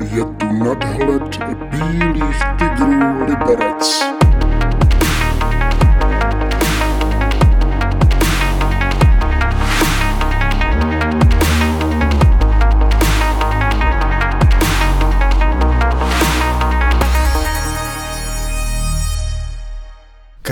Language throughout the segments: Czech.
Je tu nadhled bílých tigrů Liberec.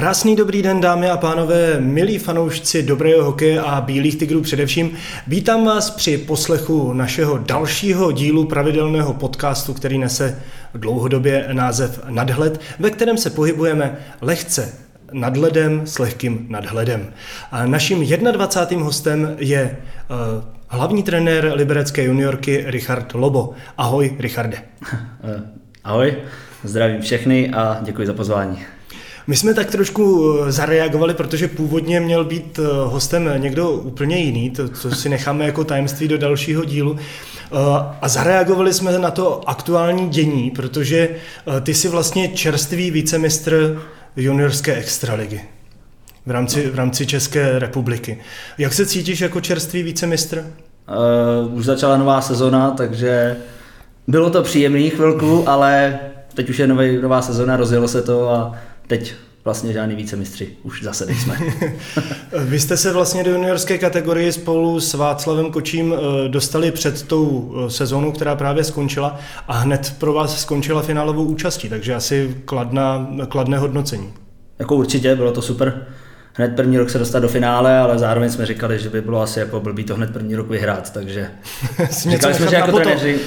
Krásný dobrý den, dámy a pánové, milí fanoušci dobrého hokeje a bílých tigrů především. Vítám vás při poslechu našeho dalšího dílu pravidelného podcastu, který nese dlouhodobě název Nadhled, ve kterém se pohybujeme lehce nadhledem s lehkým nadhledem. A naším 21. hostem je uh, hlavní trenér liberecké juniorky Richard Lobo. Ahoj, Richarde. Ahoj, zdravím všechny a děkuji za pozvání. My jsme tak trošku eh, zareagovali, protože původně měl být eh, hostem někdo úplně jiný, to, co si necháme jako tajemství do dalšího dílu. Eh, a zareagovali jsme na to aktuální dění, protože ty jsi vlastně čerstvý vícemistr juniorské extraligy v rámci, v rámci České republiky. Jak se cítíš jako čerstvý vícemistr? Uh, už začala nová sezona, takže bylo to příjemný chvilku, ale teď už je nový, nová sezona, rozjelo se to a teď vlastně žádný více mistři, už zase nejsme. Vy jste se vlastně do juniorské kategorie spolu s Václavem Kočím eh, dostali před tou eh, sezónou, která právě skončila a hned pro vás skončila finálovou účastí, takže asi kladná, kladné hodnocení. Jako určitě, bylo to super. Hned první rok se dostat do finále, ale zároveň jsme říkali, že by bylo asi jako blbý to hned první rok vyhrát, takže říkali jsme, že jako trenéři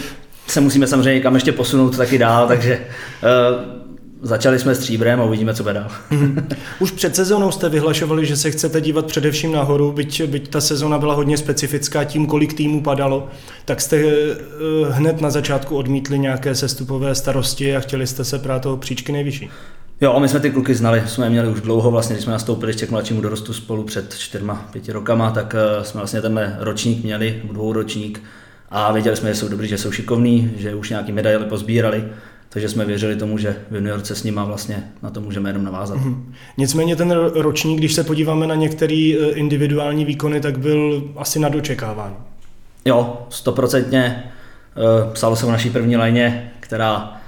se musíme samozřejmě kam ještě posunout taky dál, takže uh, Začali jsme stříbrem a uvidíme, co bude dál. Mhm. Už před sezónou jste vyhlašovali, že se chcete dívat především nahoru, byť, byť ta sezona byla hodně specifická tím, kolik týmů padalo, tak jste eh, hned na začátku odmítli nějaké sestupové starosti a chtěli jste se prát toho příčky nejvyšší. Jo, my jsme ty kluky znali, jsme měli už dlouho, vlastně, když jsme nastoupili ještě k mladšímu dorostu spolu před čtyřma, pěti rokama, tak eh, jsme vlastně tenhle ročník měli, dvouročník, a věděli jsme, že jsou dobří, že jsou šikovní, že už nějaký medaily pozbírali takže jsme věřili tomu, že v juniorce s nima vlastně na to můžeme jenom navázat. Mm-hmm. Nicméně ten ročník, když se podíváme na některé eh, individuální výkony, tak byl asi na dočekávání. Jo, stoprocentně. Eh, psalo se o naší první lajně, která,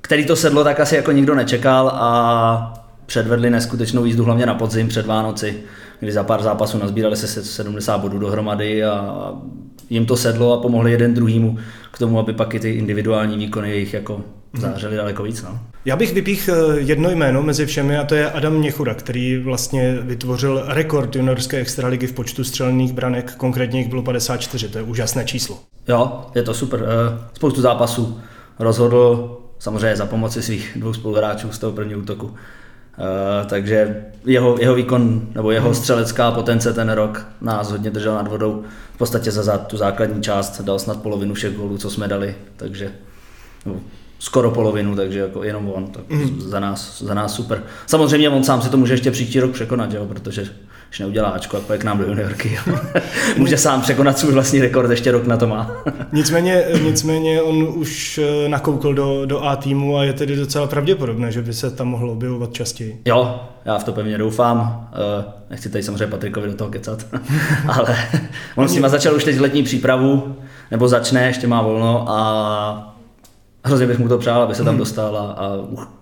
který to sedlo tak asi jako nikdo nečekal a předvedli neskutečnou jízdu hlavně na podzim před Vánoci, kdy za pár zápasů nazbírali se 70 bodů dohromady a jim to sedlo a pomohli jeden druhýmu k tomu, aby pak i ty individuální výkony jejich jako zářily daleko víc. No. Já bych vypích eh, jedno jméno mezi všemi a to je Adam Měchura, který vlastně vytvořil rekord juniorské extraligy v počtu střelených branek, konkrétně jich bylo 54, to je úžasné číslo. Jo, je to super. Eh, spoustu zápasů rozhodl samozřejmě za pomoci svých dvou spoluhráčů z toho prvního útoku. Uh, takže jeho, jeho výkon nebo jeho hmm. střelecká potence ten rok nás hodně držel nad vodou. V podstatě za tu základní část dal snad polovinu všech gólů, co jsme dali, takže no, skoro polovinu, takže jako jenom on, tak mm. za, nás, za nás super. Samozřejmě on sám si to může ještě příští rok překonat, jo, protože když neudělá Ačko pojď k nám do juniorky. Může sám překonat svůj vlastní rekord, ještě rok na to má. nicméně, nicméně on už eh, nakoukl do, do A týmu a je tedy docela pravděpodobné, že by se tam mohlo objevovat častěji. Jo, já v to pevně doufám. Eh, nechci tady samozřejmě Patrikovi do toho kecat, ale on s nima začal už teď letní přípravu, nebo začne, ještě má volno a hrozně bych mu to přál, aby se tam mhm. dostal a, a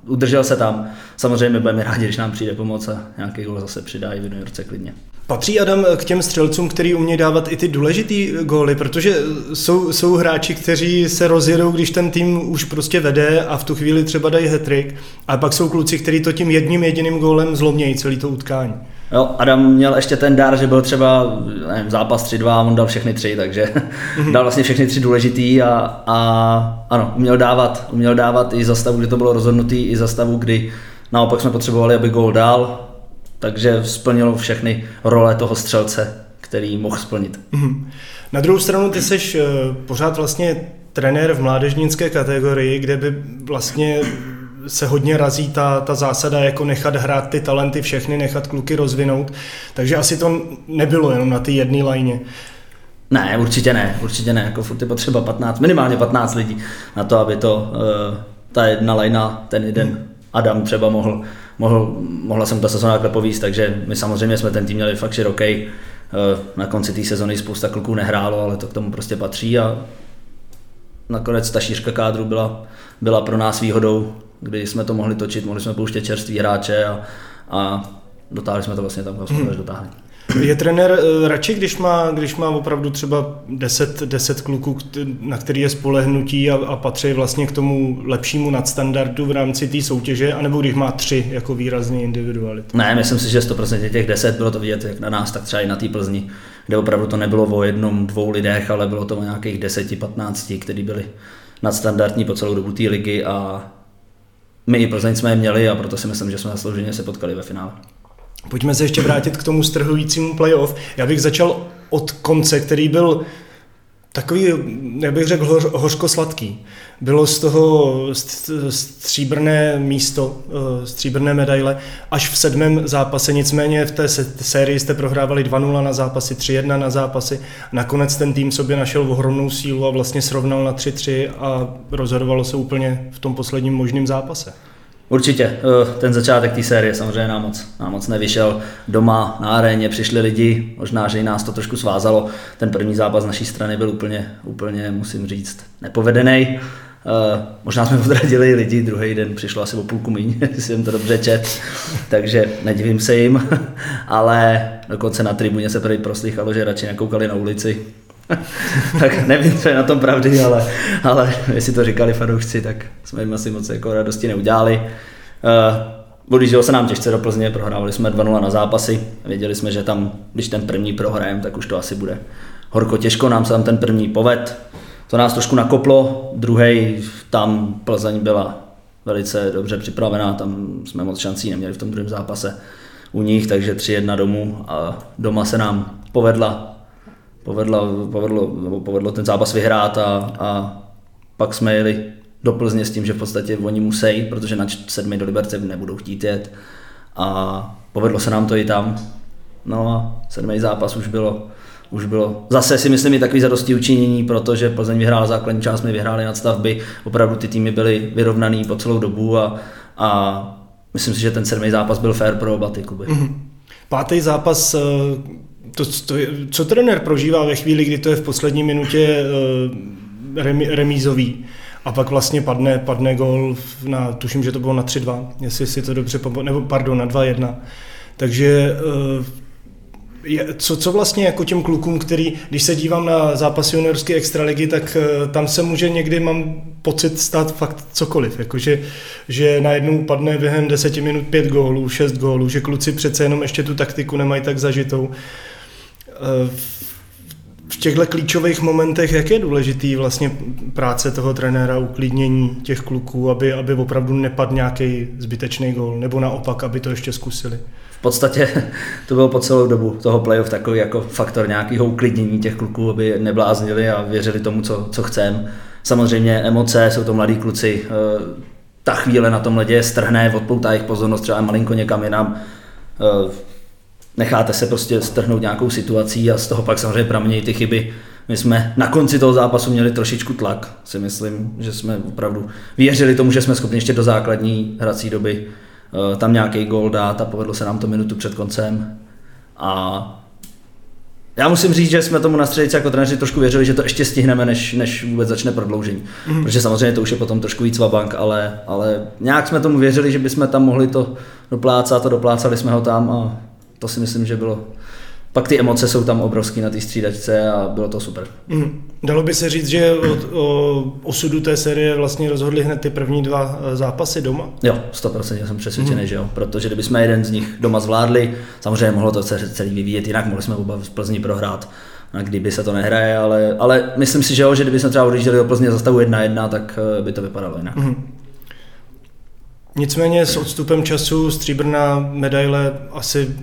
udržel se tam. Samozřejmě budeme rádi, když nám přijde pomoc a nějaký gol zase přidá i v juniorce klidně. Patří Adam k těm střelcům, který umějí dávat i ty důležitý góly, protože jsou, jsou hráči, kteří se rozjedou, když ten tým už prostě vede a v tu chvíli třeba dají hetrik, a pak jsou kluci, kteří to tím jedním jediným gólem zlomnějí celý to utkání. Jo, Adam měl ještě ten dar, že byl třeba nevím, zápas 3-2 on dal všechny tři, takže mm-hmm. dal vlastně všechny tři důležitý a, a ano, uměl dávat, uměl dávat i za stavu, kdy to bylo rozhodnutý, i za stavu, kdy naopak jsme potřebovali, aby gól dal, takže splnilo všechny role toho střelce, který mohl splnit. Mm-hmm. Na druhou stranu ty jsi uh, pořád vlastně trenér v mládežnické kategorii, kde by vlastně se hodně razí ta, ta zásada jako nechat hrát ty talenty všechny, nechat kluky rozvinout. Takže asi to nebylo jenom na ty jedné lajně. Ne, určitě ne, určitě ne. Jako furt je potřeba 15, minimálně 15 lidí na to, aby to uh, ta jedna lajna, ten jeden. Adam třeba mohl, mohl, mohla jsem ta sezóna takhle povíst, takže my samozřejmě jsme ten tým měli fakt široký. Uh, na konci té sezony spousta kluků nehrálo, ale to k tomu prostě patří a nakonec ta šířka kádru byla, byla pro nás výhodou, kdy jsme to mohli točit, mohli jsme pouštět čerství hráče a, a dotáhli jsme to vlastně tam, kam jsme hmm. dotáhli. Je trenér uh, radši, když má, když má opravdu třeba 10, 10 kluků, na který je spolehnutí a, a patří vlastně k tomu lepšímu nadstandardu v rámci té soutěže, anebo když má tři jako výrazný individuality? Ne, myslím si, že 100% těch 10 bylo to vidět jak na nás, tak třeba i na té Plzni, kde opravdu to nebylo o jednom, dvou lidech, ale bylo to o nějakých 10-15, kteří byli nadstandardní po celou dobu té ligy a my i Plzeň jsme je měli a proto si myslím, že jsme zaslouženě se potkali ve finále. Pojďme se ještě vrátit k tomu strhujícímu playoff. Já bych začal od konce, který byl takový, já bych řekl, hoř, hořko-sladký. Bylo z toho stříbrné místo, eh, stříbrné medaile až v sedmém zápase, nicméně v té sérii jste prohrávali 2-0 na zápasy, 3-1 na zápasy. Nakonec ten tým sobě našel ohromnou sílu a vlastně srovnal na 3-3 a rozhodovalo se úplně v tom posledním možném zápase. Určitě, eh, ten začátek té série samozřejmě nám moc, nám moc nevyšel. Doma na aréně přišli lidi, možná, že i nás to trošku svázalo. Ten první zápas z naší strany byl úplně, úplně musím říct, nepovedený. Uh, možná jsme odradili lidi, druhý den přišlo asi o půlku míň, jestli jsem to dobře čet, takže nedivím se jim, ale dokonce na tribuně se prý proslýchalo, že radši nekoukali na ulici, tak nevím, co je na tom pravdy, ale, ale jestli to říkali fanoušci, tak jsme jim asi moc jako radosti neudělali. Uh, se nám těžce do Plzně, prohrávali jsme 2-0 na zápasy. Věděli jsme, že tam, když ten první prohrajem, tak už to asi bude horko těžko. Nám se tam ten první poved. To nás trošku nakoplo. Druhý tam Plzeň byla velice dobře připravená, tam jsme moc šancí neměli v tom druhém zápase u nich, takže 3-1 domů a doma se nám povedla povedlo, povedlo, nebo povedlo ten zápas vyhrát a, a pak jsme jeli do Plzně s tím, že v podstatě oni musí, protože na sedmi do Liberce nebudou chtít jet a povedlo se nám to i tam. No a sedmý zápas už bylo, už bylo zase si myslím i takový zadosti učinění, protože Plzeň vyhrála základní část, my vyhráli nadstavby, opravdu ty týmy byly vyrovnaný po celou dobu a, a myslím si, že ten sedmý zápas byl fair pro oba ty kluby. Mm-hmm. Pátý zápas eh, to, to, co trenér prožívá ve chvíli, kdy to je v poslední minutě uh, remi, remízový a pak vlastně padne, padne gol na, tuším, že to bylo na 3-2, jestli si to dobře pamatuju, nebo pardon, na 2-1. Takže uh, je, co, co vlastně jako těm klukům, který, když se dívám na zápasy juniorské extraligy, tak uh, tam se může někdy, mám pocit, stát fakt cokoliv. Jakože, že najednou padne během deseti minut pět gólů, šest gólů, že kluci přece jenom ještě tu taktiku nemají tak zažitou. Eh, v těchto klíčových momentech, jak je důležitý vlastně práce toho trenéra, uklidnění těch kluků, aby, aby opravdu nepadl nějaký zbytečný gol, nebo naopak, aby to ještě zkusili? V podstatě to bylo po celou dobu toho playoff takový jako faktor nějakého uklidnění těch kluků, aby nebláznili a věřili tomu, co, co chcem. Samozřejmě emoce, jsou to mladí kluci, eh, ta chvíle na tom ledě strhne, odpoutá jejich pozornost třeba malinko někam jinam eh, necháte se prostě strhnout nějakou situací a z toho pak samozřejmě pramějí ty chyby. My jsme na konci toho zápasu měli trošičku tlak, si myslím, že jsme opravdu věřili tomu, že jsme schopni ještě do základní hrací doby uh, tam nějaký gol dát a povedlo se nám to minutu před koncem. A já musím říct, že jsme tomu na středici jako trenéři trošku věřili, že to ještě stihneme, než, než vůbec začne prodloužení. Mm. Protože samozřejmě to už je potom trošku víc vabank, ale, ale nějak jsme tomu věřili, že bychom tam mohli to doplácat a doplácali jsme ho tam a to si myslím, že bylo pak ty emoce jsou tam obrovský na té střídačce a bylo to super. Mm. Dalo by se říct, že o, o osudu té série vlastně rozhodli hned ty první dva e, zápasy doma? Jo, 100% jsem přesvědčený, mm. že jo, protože kdybychom jeden z nich doma zvládli, samozřejmě mohlo to celý vyvíjet jinak, mohli jsme oba v Plzni prohrát, a kdyby se to nehraje, ale, ale myslím si, že jo, že kdyby jsme třeba odjížděli do Plzně za stavu 1-1, tak e, by to vypadalo jinak. Mm. Nicméně s odstupem času stříbrná medaile asi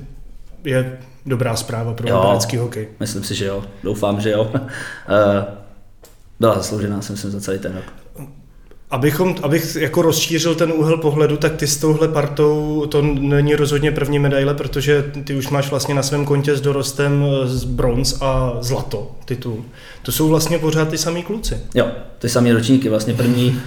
je dobrá zpráva pro liberecký hokej. Myslím si, že jo. Doufám, že jo. Eh, byla zasloužená, si myslím, za celý ten rok. Abychom, abych jako rozšířil ten úhel pohledu, tak ty s touhle partou, to není rozhodně první medaile, protože ty už máš vlastně na svém kontě s dorostem z bronz a zlato titul. To jsou vlastně pořád ty samý kluci. Jo, ty samý ročníky. Vlastně první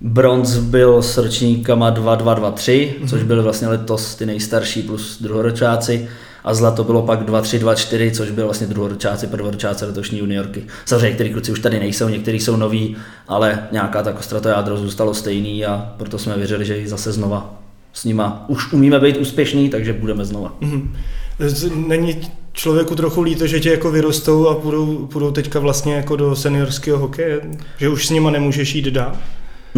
bronz byl s ročníkama 2-2-2-3, mm-hmm. což byly vlastně letos ty nejstarší plus druhoročáci. A zlato bylo pak 2-3, 2-4, což byl vlastně druhoročáci, prvoročáci letošní juniorky. Samozřejmě některý kluci už tady nejsou, někteří jsou noví, ale nějaká ta kostra to jádro zůstalo stejný a proto jsme věřili, že ji zase znova s nima už umíme být úspěšní, takže budeme znova. Mhm. Není člověku trochu líto, že tě jako vyrostou a půjdou, půjdou teďka vlastně jako do seniorského hokeje, že už s nima nemůžeš jít dál?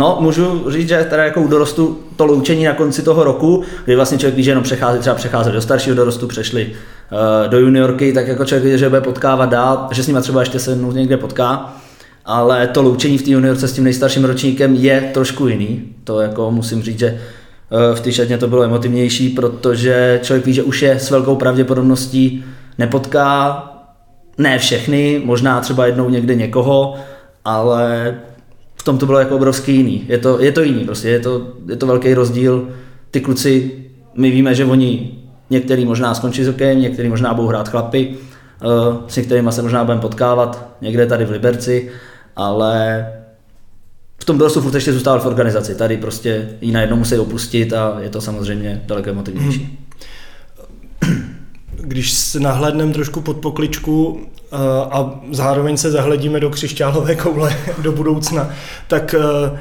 No, můžu říct, že teda jako u dorostu to loučení na konci toho roku, kdy vlastně člověk ví, že jenom přechází, třeba přecházet do staršího dorostu, přešli uh, do juniorky, tak jako člověk ví, že bude potkávat dál, že s nimi třeba ještě se někde potká, ale to loučení v té juniorce s tím nejstarším ročníkem je trošku jiný. To jako musím říct, že uh, v té šatně to bylo emotivnější, protože člověk ví, že už je s velkou pravděpodobností nepotká, ne všechny, možná třeba jednou někde někoho, ale v tom to bylo jako obrovský jiný. Je to, je to jiný prostě, je to, je to velký rozdíl. Ty kluci, my víme, že oni některý možná skončí s hokejem, některý možná budou hrát chlapy, eh, s některými se možná budeme potkávat někde tady v Liberci, ale v tom dorostu furt ještě zůstával v organizaci. Tady prostě ji najednou musí opustit a je to samozřejmě daleko emotivnější. Když se nahlédneme trošku pod pokličku eh, a zároveň se zahledíme do křišťálové koule do budoucna, tak eh,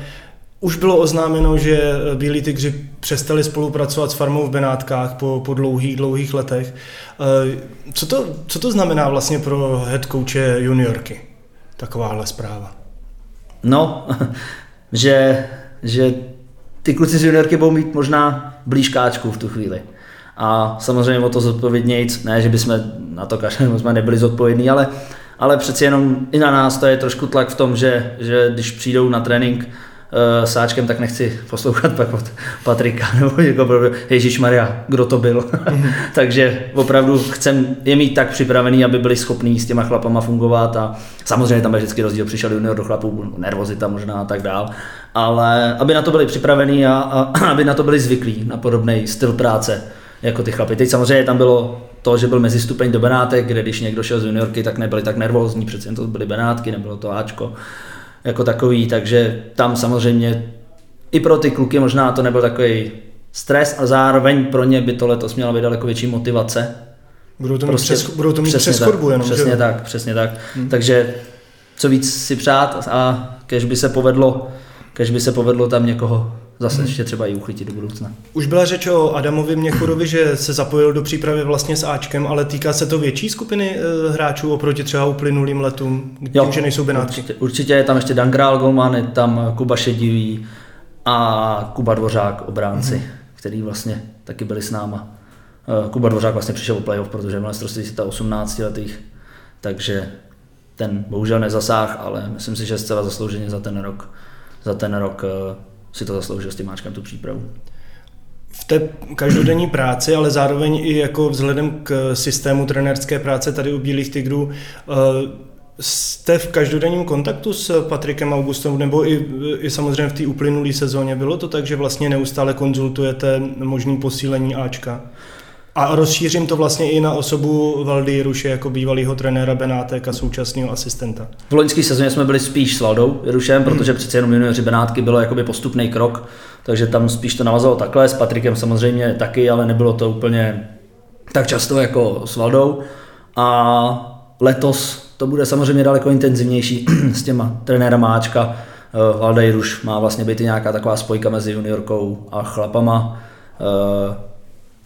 už bylo oznámeno, že Bílí tygři přestali spolupracovat s farmou v Benátkách po, po dlouhých, dlouhých letech. Eh, co to, co to znamená vlastně pro head coache juniorky, takováhle zpráva? No, že, že ty kluci z juniorky budou mít možná blížkáčku v tu chvíli a samozřejmě o to zodpovědnějíc, ne, že bychom na to každý jsme nebyli zodpovědní, ale, ale přeci jenom i na nás to je trošku tlak v tom, že, že když přijdou na trénink uh, sáčkem, tak nechci poslouchat pak od Patrika nebo jako Ježíš Maria, kdo to byl. Takže opravdu chcem je mít tak připravený, aby byli schopní s těma chlapama fungovat a samozřejmě tam je vždycky rozdíl, přišel junior do chlapů, nervozita možná a tak dál, ale aby na to byli připravení a, a aby na to byli zvyklí, na podobný styl práce jako ty chlapy. Teď samozřejmě tam bylo to, že byl mezistupeň do Benátek, kde když někdo šel z juniorky, tak nebyli tak nervózní, přece jen to byly Benátky, nebylo to Ačko jako takový, takže tam samozřejmě i pro ty kluky možná to nebyl takový stres a zároveň pro ně by to letos měla být daleko větší motivace. Budou to mít, prostě, přes, budou to mít přes chodbu jenom, Přesně že? tak, přesně tak. Hmm. Takže co víc si přát a kež by se povedlo, kež by se povedlo tam někoho zase hmm. ještě třeba i uchytit do budoucna. Už byla řeč o Adamovi Měchurovi, že se zapojil do přípravy vlastně s Ačkem, ale týká se to větší skupiny e, hráčů oproti třeba uplynulým letům, jo, tím, že nejsou Benátky. Určitě, určitě je tam ještě Dan Král Golman, je tam Kuba Šedivý a Kuba Dvořák obránci, hmm. který vlastně taky byli s náma. E, Kuba Dvořák vlastně přišel o playoff, protože měl mistrovství ta 18 letých, takže ten bohužel nezasáh, ale myslím si, že zcela zaslouženě za ten rok, za ten rok e, si to zasloužil s tím máčkem tu přípravu. V té každodenní práci, ale zároveň i jako vzhledem k systému trenérské práce tady u Bílých tigrů, eh, jste v každodenním kontaktu s Patrikem Augustem, nebo i, i samozřejmě v té uplynulé sezóně? Bylo to tak, že vlastně neustále konzultujete možný posílení Ačka? A rozšířím to vlastně i na osobu Valdy Ruše jako bývalého trenéra Benátek a současného asistenta. V loňské sezóně jsme byli spíš s Valdou Rušem, hmm. protože přece jenom junioři Benátky bylo jakoby postupný krok, takže tam spíš to navazalo takhle, s Patrikem samozřejmě taky, ale nebylo to úplně tak často jako s Valdou. A letos to bude samozřejmě daleko intenzivnější s těma trenéra Máčka. Eh, Valda Ruš má vlastně být nějaká taková spojka mezi juniorkou a chlapama eh,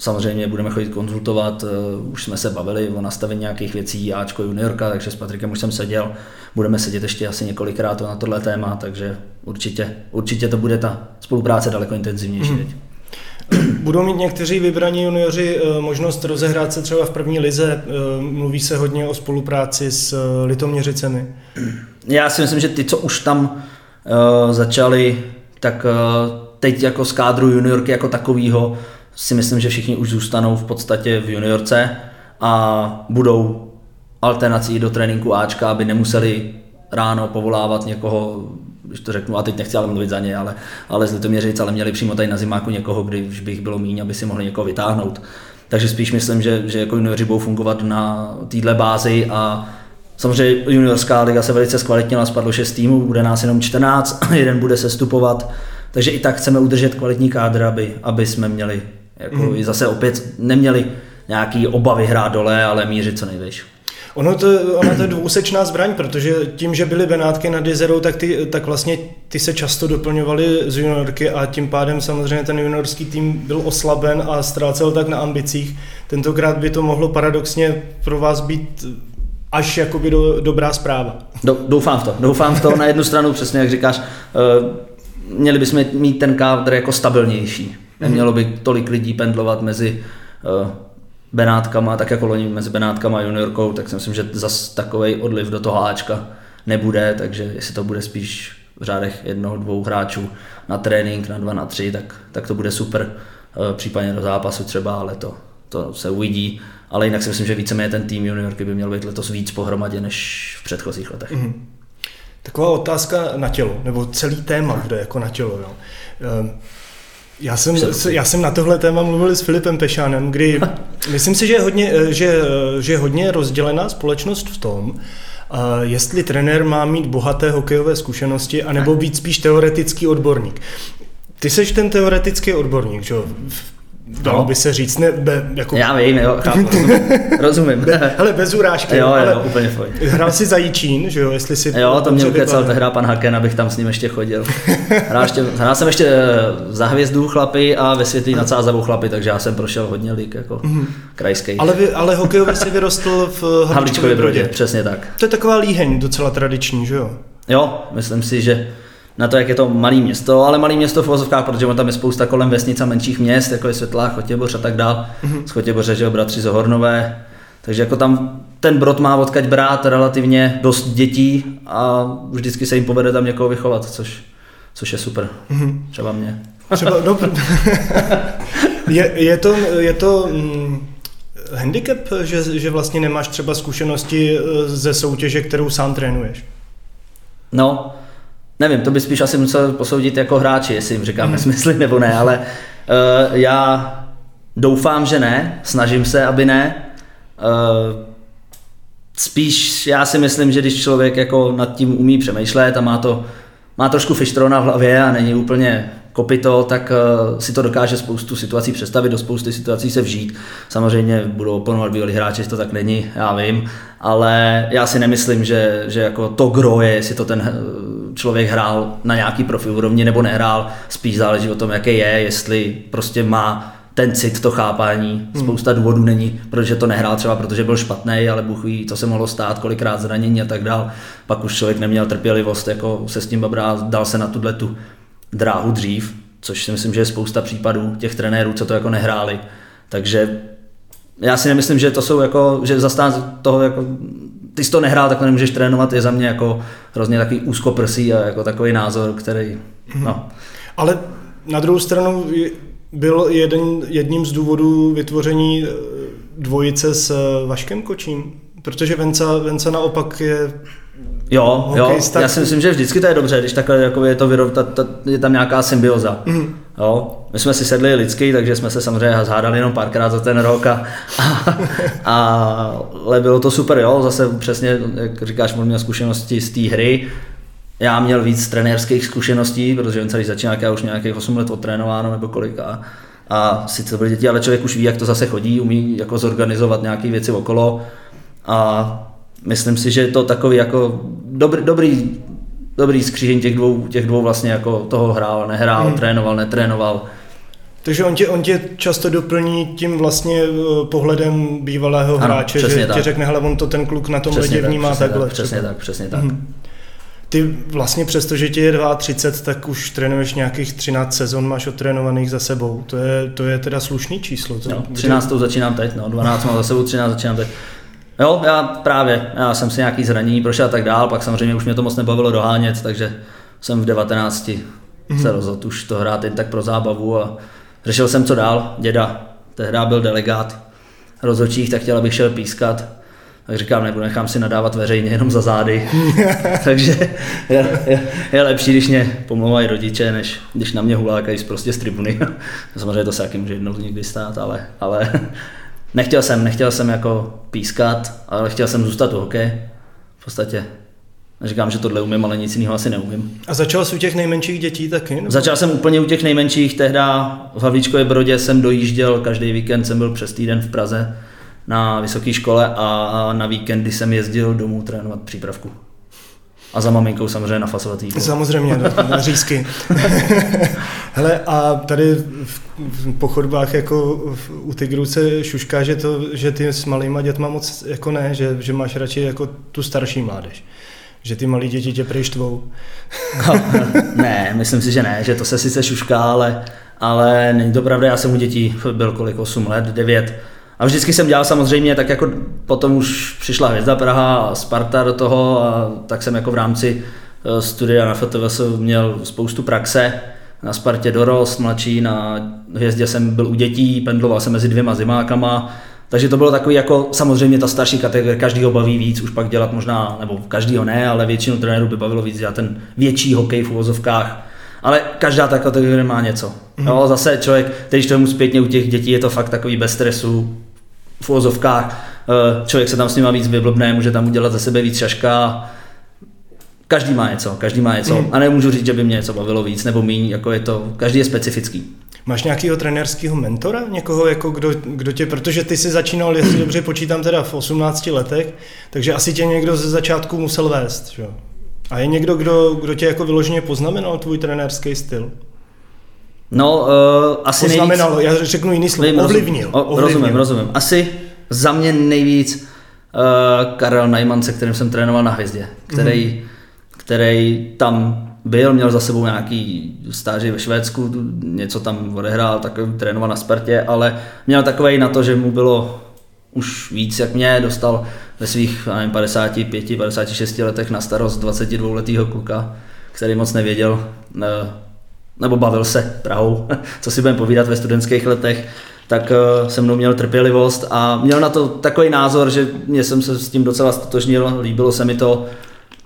Samozřejmě budeme chodit konzultovat, uh, už jsme se bavili o nastavení nějakých věcí, Ačko juniorka, takže s Patrikem už jsem seděl, budeme sedět ještě asi několikrát na tohle téma, takže určitě, určitě to bude ta spolupráce daleko intenzivnější mm. Budou mít někteří vybraní junioři eh, možnost rozehrát se třeba v první lize? Eh, mluví se hodně o spolupráci s Litoměřicemi. Já si myslím, že ty, co už tam začali, tak teď jako z kádru juniorky jako takovýho si myslím, že všichni už zůstanou v podstatě v juniorce a budou alternací do tréninku Ačka, aby nemuseli ráno povolávat někoho, když to řeknu, a teď nechci ale mluvit za ně, ale, ale z Litoměřic, ale měli přímo tady na zimáku někoho, když by jich bylo méně, aby si mohli někoho vytáhnout. Takže spíš myslím, že, že jako junioři budou fungovat na této bázi a samozřejmě juniorská liga se velice zkvalitnila, spadlo 6 týmů, bude nás jenom 14, jeden bude sestupovat, takže i tak chceme udržet kvalitní kádr, aby, aby jsme měli jako mm. zase opět neměli nějaký obavy hrát dole, ale mířit co nejvejš. Ono to, ona to je dvousečná zbraň, protože tím, že byly Benátky nad jezerou, tak, ty, tak vlastně ty se často doplňovaly z juniorky a tím pádem samozřejmě ten juniorský tým byl oslaben a ztrácel tak na ambicích. Tentokrát by to mohlo paradoxně pro vás být až jakoby do, dobrá zpráva. Do, doufám v to, doufám v to. Na jednu stranu přesně, jak říkáš, uh, měli bychom mít ten kádr jako stabilnější. Nemělo by tolik lidí pendlovat mezi uh, Benátkama, tak jako loni mezi Benátkama a juniorkou, tak si myslím, že zas takový odliv do toho Ačka nebude, takže jestli to bude spíš v řádech jednoho, dvou hráčů na trénink, na dva, na tři, tak, tak to bude super, uh, případně do zápasu třeba, ale to, to se uvidí. Ale jinak si myslím, že víceméně ten tým juniorky by měl být letos víc pohromadě než v předchozích letech. Mm-hmm. Taková otázka na tělo, nebo celý téma kde jako na tělo. Jo. Ehm, já jsem, já jsem na tohle téma mluvil s Filipem Pešánem, kdy myslím si, že je hodně, eh, že, eh, že je hodně rozdělená společnost v tom, eh, jestli trenér má mít bohaté hokejové zkušenosti, anebo být spíš teoretický odborník. Ty seš ten teoretický odborník, že? Dalo no. by se říct, ne, be, jako... Já vím, jo, chápu, rozumím. Be, hele, bez urážky. Jo, jo, ale úplně foj. Hrál si za Jičín, že jo, jestli si... Jo, to mě ukecal tehdy pan Haken, abych tam s ním ještě chodil. Hrál, ještě, hrál jsem ještě eh, za hvězdu chlapy a ve světlí na Cázavou chlapy, takže já jsem prošel hodně lík jako mm. krajský. Ale, vy, ale hokejově si vyrostl v Havlíčkově Brodě. Přesně tak. To je taková líheň docela tradiční, že jo? Jo, myslím si, že na to, jak je to malé město, ale malé město v Vozovkách, protože tam je spousta kolem vesnic a menších měst, jako je Světlá, Chotěboř a tak dál. Mm-hmm. Z Chotěboře, že jo, bratři Zohornové. Takže jako tam ten brod má odkaď brát relativně dost dětí a vždycky se jim povede tam někoho vychovat, což, což je super. Mm-hmm. Třeba mě. Třeba, no, je, je to, je to mm, handicap, že, že vlastně nemáš třeba zkušenosti eh, ze soutěže, kterou sám trénuješ? No, Nevím, to by spíš asi musel posoudit jako hráči, jestli jim říkám nesmysly nebo ne, ale uh, já doufám, že ne, snažím se, aby ne. Uh, spíš já si myslím, že když člověk jako nad tím umí přemýšlet a má to má trošku fištrona v hlavě a není úplně kopito, tak uh, si to dokáže spoustu situací představit, do spousty situací se vžít. Samozřejmě budou oponovat bývalí hráči, to tak není, já vím, ale já si nemyslím, že, že jako to gro je, jestli to ten člověk hrál na nějaký profi úrovni nebo nehrál, spíš záleží o tom, jaký je, jestli prostě má ten cit, to chápání. Hmm. Spousta důvodů není, protože to nehrál třeba, protože byl špatný, ale Bůh ví, co se mohlo stát, kolikrát zranění a tak dál. Pak už člověk neměl trpělivost jako se s tím babrát, dal se na tuhle tu dráhu dřív, což si myslím, že je spousta případů těch trenérů, co to jako nehráli. Takže já si nemyslím, že to jsou jako, že zastán toho jako ty jsi to nehrál, tak to nemůžeš trénovat, je za mě jako hrozně takový úzkoprsý a jako takový názor, který, no. Mhm. Ale na druhou stranu byl jeden, jedním z důvodů vytvoření eh, dvojice s eh, Vaškem Kočím, protože Venca, Venca naopak je Jo, jo, já si myslím, že vždycky to je dobře, když takhle jako je to vyrov, ta, ta, je tam nějaká symbioza. Mm. Jo, my jsme si sedli lidsky, takže jsme se samozřejmě zhádali jenom párkrát za ten rok a, a, a ale bylo to super, jo, zase přesně, jak říkáš, on měl zkušenosti z té hry, já měl víc trenérských zkušeností, protože on celý začíná, já už nějakých 8 let odtrénováno nebo kolik a, a sice to byly děti, ale člověk už ví, jak to zase chodí, umí jako zorganizovat nějaké věci okolo. A myslím si, že je to takový jako dobrý, dobrý, dobrý skřížení těch dvou, těch dvou vlastně jako toho hrál, nehrál, hmm. trénoval, netrénoval. Takže on tě, on tě často doplní tím vlastně eh, pohledem bývalého ano, hráče, že tak. ti řekne, hele, on to ten kluk na tom ledě vnímá přesně takhle. Tak, přesně tak, přesně tak. Hmm. Ty vlastně přesto, že ti je 32, tak už trénuješ nějakých 13 sezon, máš otrénovaných za sebou. To je, to je teda slušný číslo. To, no, 13 to začínám teď, no, 12 mám za sebou, 13 začínám teď. Jo, já právě, já jsem si nějaký zranění prošel a tak dál, pak samozřejmě už mě to moc nebavilo dohánět, takže jsem v 19 mm-hmm. se rozhodl už to hrát jen tak pro zábavu a řešil jsem co dál. Děda tehdy byl delegát rozhodčích, tak chtěl, abych šel pískat. Tak říkám, nebudu, nechám si nadávat veřejně jenom za zády. Takže je, je, je, lepší, když mě pomlouvají rodiče, než když na mě hulákají prostě z tribuny. Samozřejmě to se taky může jednou někdy stát, ale, ale nechtěl jsem, nechtěl jsem jako pískat, ale chtěl jsem zůstat u hokej. V podstatě Neříkám, že tohle umím, ale nic jiného asi neumím. A začal jsi u těch nejmenších dětí taky? Nebo? Začal jsem úplně u těch nejmenších, tehda v Havlíčkově Brodě jsem dojížděl, každý víkend jsem byl přes týden v Praze na vysoké škole a na víkendy jsem jezdil domů trénovat přípravku. A za maminkou samozřejmě na fasovatý. Samozřejmě, na, na řízky. Hele, a tady v, v pochodbách jako v, u Tigru se šušká, že, to, že ty s malýma dětma moc jako ne, že, že máš radši jako tu starší mládež. Že ty malí děti tě přištvou. no, ne, myslím si, že ne, že to se sice šušká, ale, ale není to pravda, já jsem u dětí byl kolik, 8 let, 9, a vždycky jsem dělal samozřejmě, tak jako potom už přišla Hvězda Praha a Sparta do toho, a tak jsem jako v rámci eh, studia na FTVS měl spoustu praxe. Na Spartě dorost, mladší, na Hvězdě jsem byl u dětí, pendloval jsem mezi dvěma zimákama, takže to bylo takový jako samozřejmě ta starší kategorie, každý ho baví víc, už pak dělat možná, nebo každýho ne, ale většinu trenérů by bavilo víc dělat ten větší hokej v uvozovkách. Ale každá ta kategorie má něco. Mm. Jo, zase člověk, když to mu zpětně u těch dětí, je to fakt takový bez stresu, v uvozovkách, eh, člověk se tam s nima víc vyblbne, může tam udělat za sebe víc šaška, každý má něco, každý má něco. Mm. A nemůžu říct, že by mě něco bavilo víc nebo méně, jako je to, každý je specifický. Máš nějakého trenérského mentora? Někoho, jako kdo, kdo tě, protože ty jsi začínal, jestli dobře počítám, teda v 18 letech, takže asi tě někdo ze začátku musel vést, že? A je někdo, kdo, kdo tě jako vyloženě poznamenal tvůj trenérský styl? No, uh, asi Poznamenalo, nejvíc... já řeknu jiný slovo, ovlivnil, o, ovlivnil. Rozumím, rozumím. Asi za mě nejvíc uh, Karel Najman, se kterým jsem trénoval na Hvězdě, který, mm. Který tam byl, měl za sebou nějaký stáži ve Švédsku, něco tam odehrál, takový trénoval na Spartě, ale měl takový na to, že mu bylo už víc jak mě, dostal ve svých nevím, 55, 56 letech na starost 22 letého kluka, který moc nevěděl, nebo bavil se Prahou, co si budeme povídat ve studentských letech, tak eh, se mnou měl trpělivost a měl na to takový názor, že mě jsem se s tím docela stotožnil, líbilo se mi to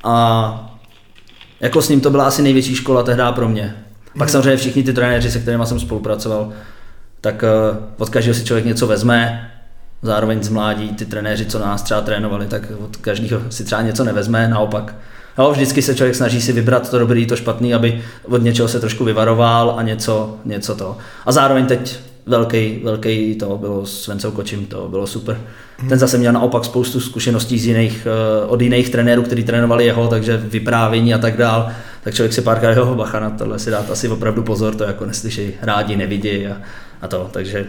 a jako s ním to byla asi největší škola tehdy pro mě. Pak mhm. samozřejmě všichni ty trenéři, se kterými jsem spolupracoval, tak eh, od každého si člověk něco vezme, zároveň z mládí ty trenéři, co nás třeba trénovali, tak od každého si třeba něco nevezme, naopak. Jo, vždycky se člověk snaží si vybrat to dobrý, to špatný, aby od něčeho se trošku vyvaroval a něco, něco to. A zároveň teď velký, velký to bylo s Vencou Kočím, to bylo super. Ten zase měl naopak spoustu zkušeností z jiných, eh, od jiných trenérů, kteří trénovali jeho, takže vyprávění a tak dál. Tak člověk si párkrát, jo, bacha na tohle si dát asi opravdu pozor, to jako neslyší, rádi, nevidí a, a to. Takže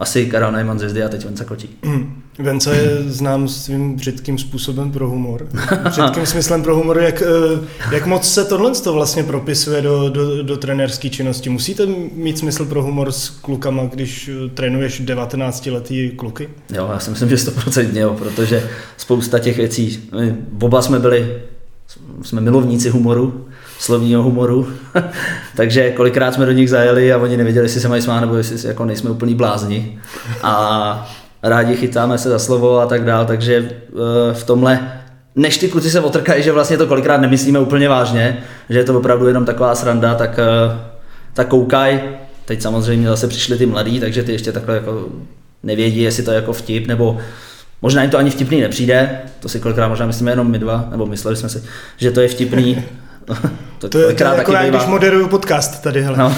asi Karel Najman z Zezdy a teď Vence Kotí. Mm. Vence je znám svým břitkým způsobem pro humor. Břitkým smyslem pro humor. Jak, eh, jak moc se tohle to vlastně propisuje do, do, do trenérské činnosti? Musíte mít smysl pro humor s klukama, když eh, trénuješ 19-letý kluky? Jo, já si myslím, že 100% jo, protože spousta těch věcí, my oba jsme byli, jsme milovníci humoru, slovního humoru, takže kolikrát jsme do nich zajeli a oni nevěděli, jestli se mají smát nebo jestli jako nejsme úplný blázni. A rádi chytáme se za slovo a tak dál, takže eh, v tomhle než ty kluci se otrkají, že vlastně to kolikrát nemyslíme úplně vážně, že je to opravdu jenom taková sranda, tak, eh, tak koukaj. Teď samozřejmě zase přišli ty mladí, takže ty ještě takhle jako nevědí, jestli to je jako vtip, nebo možná jim to ani vtipný nepřijde, to si kolikrát možná myslíme jenom my dva, nebo mysleli jsme si, že to je vtipný, to, to, je, to je jako já, když moderuju podcast tady, hele. No.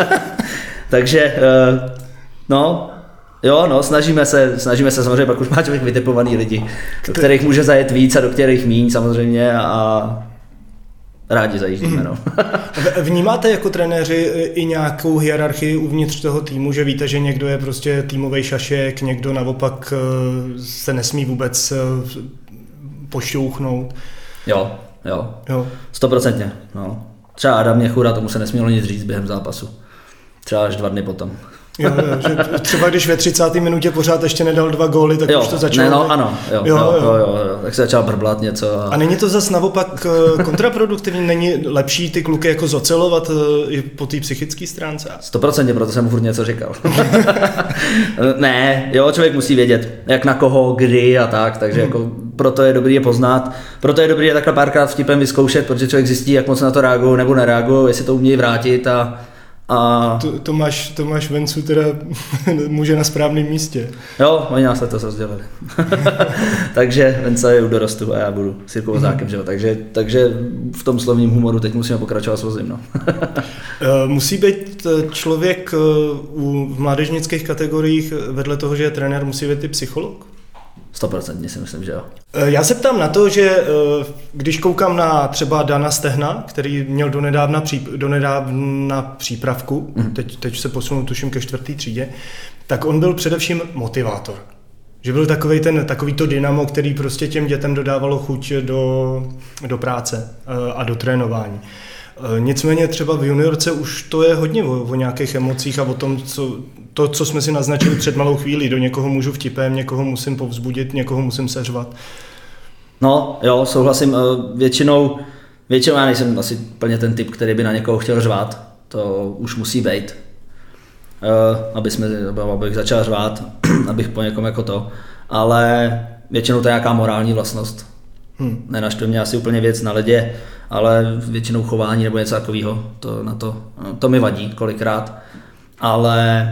Takže, uh, no, Jo, no, snažíme se, snažíme se samozřejmě, pak už má člověk vytipovaný lidi, do kterých může zajet víc a do kterých míň samozřejmě a rádi zajíždíme. No. Vnímáte jako trenéři i nějakou hierarchii uvnitř toho týmu, že víte, že někdo je prostě týmový šašek, někdo naopak eh, se nesmí vůbec eh, pošťouchnout? Jo, Jo. jo. Stoprocentně. No. Třeba Adam Měchura, tomu se nesmělo nic říct během zápasu. Třeba až dva dny potom. Jo, jo, že třeba když ve 30. minutě pořád ještě nedal dva góly, tak jo, už to začalo. Ne, no, ano, jo, jo, jo, jo, jo, jo, tak se začal brblat něco. A... a není to zase naopak eh, kontraproduktivní, není lepší ty kluky jako zocelovat eh, i po té psychické stránce? 100%, proto jsem furt něco říkal. ne, jo, člověk musí vědět, jak na koho, kdy a tak, takže hmm. jako proto je dobrý je poznat, proto je dobrý je takhle párkrát vtipem vyzkoušet, protože člověk zjistí, jak moc na to reagují nebo nereagují, jestli to umějí vrátit a A To, Tomáš, Tomáš Vencu teda může na správném místě. jo, oni nás letos rozdělili. takže Venca je u dorostu a já budu s Jirkou Vozákem, že jo. Takže, takže v tom slovním humoru teď musíme pokračovat s vozím, no. Eh, Musí být eh, člověk eh, u v mládežnických kategoriích vedle toho, že je trenér, musí být i psycholog? 100% si myslím, že jo. Eh, Já se ptám na to, že eh, když koukám na třeba Dana Stehna, který měl donedávna, pří, donedávna přípravku, Mhm. teď, teď se posunul tuším ke čtvrtý třídě, tak on byl především motivátor. Že byl takový ten, takový to dynamo, který prostě těm dětem dodávalo chuť do, do práce eh, a do trénování. Eh, Nicméně třeba v juniorce už to je hodně o, o nějakých emocích a o tom, co, to, co jsme si naznačili před malou chvílí. Do někoho můžu vtipem, někoho musím povzbudit, někoho musím seřvat. No, jo, souhlasím. eh, Většinou, většinou já nejsem asi plně ten typ, který by na někoho chtěl řvát. To už musí být. Eh, Aby jsme, abych začal řvát, abych po někom jako to. Ale většinou to je nějaká morální vlastnost. Hmm. Nenaštve mě asi úplně věc na ledě, ale většinou chování nebo něco takového, to, na to, to mi vadí kolikrát. Ale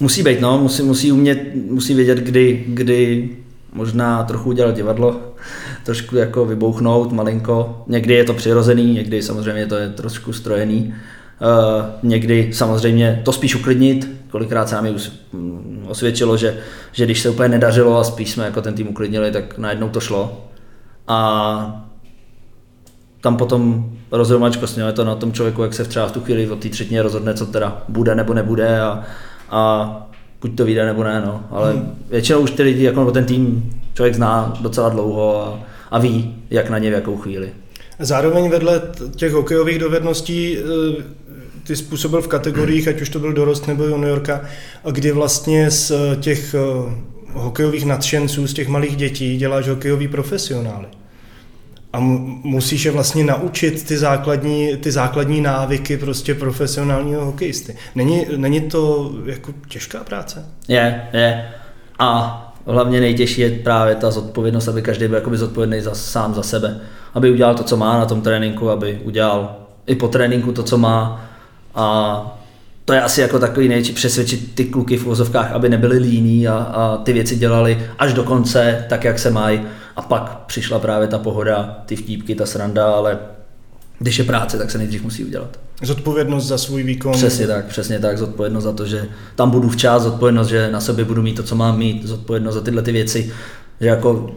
musí být, no, musí, musí umět, musí vědět, kdy, kdy možná trochu udělat divadlo, trošku jako vybouchnout malinko. Někdy je to přirozený, někdy samozřejmě to je trošku strojený. Uh, někdy samozřejmě to spíš uklidnit, kolikrát se nám mm, osvědčilo, že, že když se úplně nedařilo a spíš jsme jako ten tým uklidnili, tak najednou to šlo. A tam potom rozhodovačkost, je to na tom člověku, jak se třeba v tu chvíli od té třetině rozhodne, co teda bude nebo nebude a, a buď to vyjde nebo ne, no. Ale hmm. většinou už ty lidi, jako nebo ten tým člověk zná docela dlouho a, a ví, jak na ně v jakou chvíli. Zároveň vedle těch hokejových dovedností eh, ty způsobil v kategoriích, ať už to byl dorost nebo juniorka, kdy vlastně z těch eh, hokejových nadšenců, z těch malých dětí děláš hokejový profesionály. A mu- musíš je vlastně naučit ty základní, ty základní návyky prostě profesionálního hokejisty. Není, není to jako těžká práce? Je, je. A hlavně nejtěžší je právě ta zodpovědnost, aby každý byl jakoby zodpovědný za, sám za sebe. Aby udělal to, co má na tom tréninku, aby udělal i po tréninku to, co má. A to je asi jako takový největší přesvědčit ty kluky v vozovkách, aby nebyli líní a, a ty věci dělali až do konce, tak jak se mají. A pak přišla právě ta pohoda, ty vtípky, ta sranda, ale když je práce, tak se nejdřív musí udělat. Zodpovědnost za svůj výkon. Přesně tak, přesně tak, zodpovědnost za to, že tam budu včas, zodpovědnost, že na sobě budu mít to, co mám mít, zodpovědnost za tyhle ty věci, že jako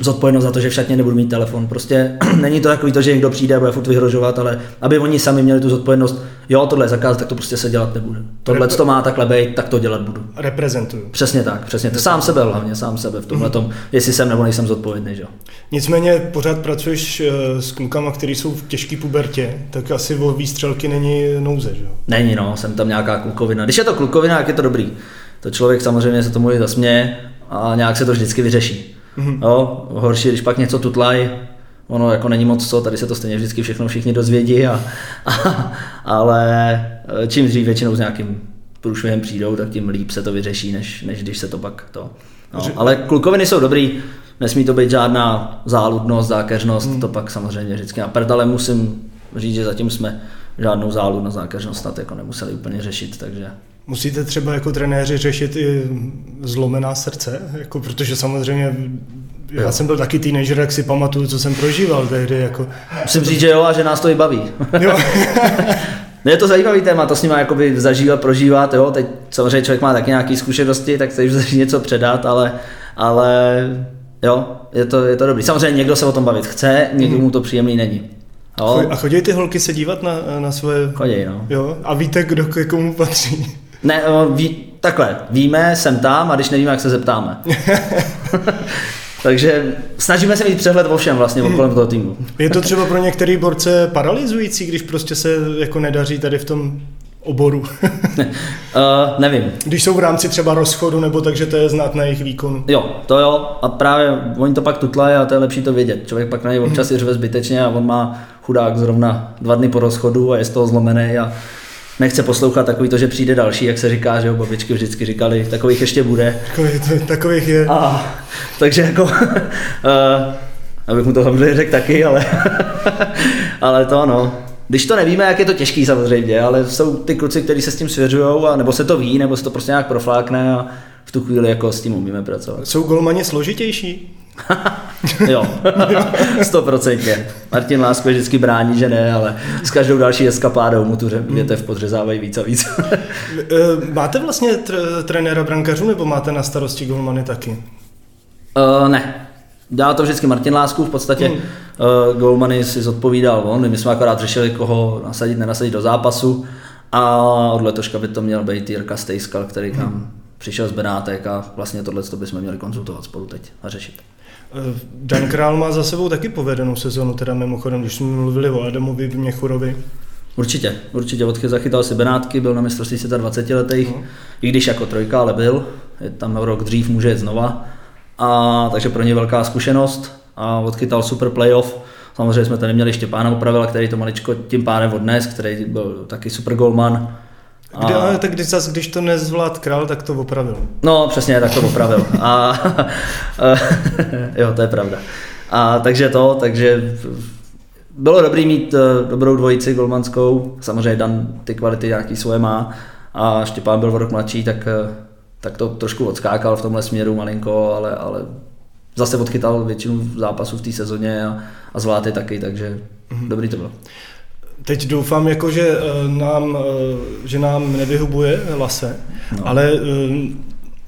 zodpovědnost za to, že v šatně nebudu mít telefon. Prostě není to takový to, že někdo přijde a bude furt vyhrožovat, ale aby oni sami měli tu zodpovědnost, jo, tohle je zakaz, tak to prostě se dělat nebude. Tohle to má takhle být, tak to dělat budu. Reprezentuju. Přesně tak, přesně. To sám sebe hlavně, sám sebe v tomhle tom, jestli jsem nebo nejsem zodpovědný, že jo. Nicméně pořád pracuješ eh, s klukama, kteří jsou v těžké pubertě, tak asi o výstřelky není nouze, že jo? Není, no, jsem tam nějaká klukovina. Když je to klukovina, jak je to dobrý. To člověk samozřejmě se tomu i zasměje a nějak se to vždycky vyřeší. Mm-hmm. Jo, horší, když pak něco tutlaj, ono jako není moc co, tady se to stejně vždycky všechno všichni dozvědí, a, a, ale čím dřív většinou s nějakým průšvihem přijdou, tak tím líp se to vyřeší, než, než když se to pak to. No, ale klukoviny jsou dobrý, nesmí to být žádná záludnost, zákeřnost, hmm. to pak samozřejmě vždycky na prd, ale musím říct, že zatím jsme žádnou záludnost, zákeřnost snad jako nemuseli úplně řešit, takže Musíte třeba jako trenéři řešit i zlomená srdce, jako, protože samozřejmě já Jo. jsem byl taky teenager, jak si pamatuju, co jsem prožíval tehdy. Jako, musím říct, že jo a že nás to i baví. jo, No je to zajímavý téma, to s nima jakoby zažívat, prožívat, jo, teď samozřejmě člověk má taky nějaké zkušenosti, tak chce už něco předat, ale, ale jo, je to, je to dobrý. Samozřejmě někdo se o tom bavit chce, někdo mu to příjemný není. Jo, a chodí ty holky se dívat na, na svoje... choděj, no. Jo, a víte, kdo k komu patří. Ne, o, ví, takhle, víme, jsem tam a když nevíme, jak se zeptáme. Takže snažíme se mít přehled o všem vlastně okolo toho týmu. Je to třeba pro některé borce paralyzující, když prostě se jako nedaří tady v tom oboru. uh, nevím, když jsou v rámci třeba rozchodu, nebo takže to je znát na jejich výkonu. Jo, to jo. A právě oni to pak tutlají a to je lepší to vědět. Člověk pak na něj občas i řve zbytečně a on má chudák zrovna dva dny po rozchodu a je z toho zlomený a nechce poslouchat takový to, že přijde další, jak se říká, že jo, babičky vždycky říkali, takových ještě bude. Takových, to, takových je. A, takže jako, uh, abych mu to samozřejmě řekl taky, ale, ale to no, když to nevíme, jak je to těžký samozřejmě, ale jsou ty kluci, kteří se s tím svěřují, a nebo se to ví, nebo se to prostě nějak proflákne a v tu chvíli jako s tím umíme pracovat. Jsou golmani složitější? Jo, stoprocentně. Martin Lásko vždycky brání, že ne, ale s každou další eskapádou mu tu větev podřezávají víc a víc. Eh, máte vlastně tr- trenéra brankařů nebo máte na starosti golmany taky? Uh, ne, Dělal to vždycky Martin Lásku, v podstatě hmm. uh, golmany si zodpovídal on, my jsme akorát řešili, koho nasadit, nenasadit do zápasu a od letoška by to měl být Jirka Stejskal, který hmm. nám přišel z Benátek a vlastně tohle bychom měli konzultovat spolu teď a řešit. Eh, Dan Král má za sebou taky povedenou sezonu, teda mimochodem, když jsme mluvili o Adamovi Měchurovi. Určitě, určitě odchy zachytal si Benátky, byl na mistrovství světa 20 letých, no. i když jako trojka, ale byl, je tam rok dřív, může jít znova. A, takže pro ně velká zkušenost a odchytal super playoff. Samozřejmě jsme tady měli Štěpána Opravila, který to maličko tím pádem odnes, který byl taky super golman. A... Kdy, ale tak když, zas, když to nezvlád král, tak to opravil. No přesně, tak to opravil. A, jo, to je pravda. A takže to, takže bylo dobrý mít uh, dobrou dvojici golmanskou, samozřejmě Dan ty kvality nějaký svoje má a Štěpán byl o rok mladší, tak uh, tak to trošku odskákal v tomhle směru malinko, ale, ale zase odchytal většinu zápasů v té sezóně a, a zvládl taky, takže mm-hmm. dobrý to bylo. Teď doufám, jako, že, eh, nám, eh, že nám nevyhubuje lase, no. ale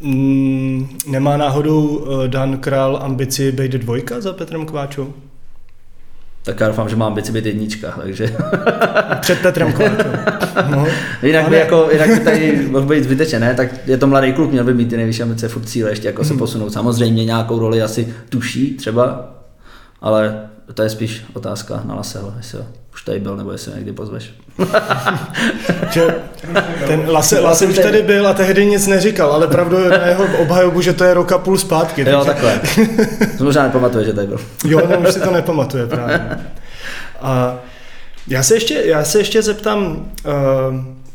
mm, nemá náhodou Dan Král ambici být dvojka za Petrem Kváčou? tak já doufám, že mám ambici být jednička, takže... Před Petrem Kváčou. No. Jinak, by jako, jinak by tady mohl být zbytečně, ne? Tak je to mladý kluk, měl by mít ty nejvyšší ambice, furt cíle ještě jako hmm. se posunout. Samozřejmě nějakou roli asi tuší třeba, ale to je spíš otázka na Laseho, jestli už tady byl, nebo jestli někdy pozveš. že ten Lase, Lase už tady byl a tehdy nic neříkal, ale pravdu je na jeho obhajobu, že to je roka půl zpátky. Jo, takhle. To možná nepamatuje, že tady byl. jo, no už si to nepamatuje právě. A já se ještě, já se ještě zeptám, uh,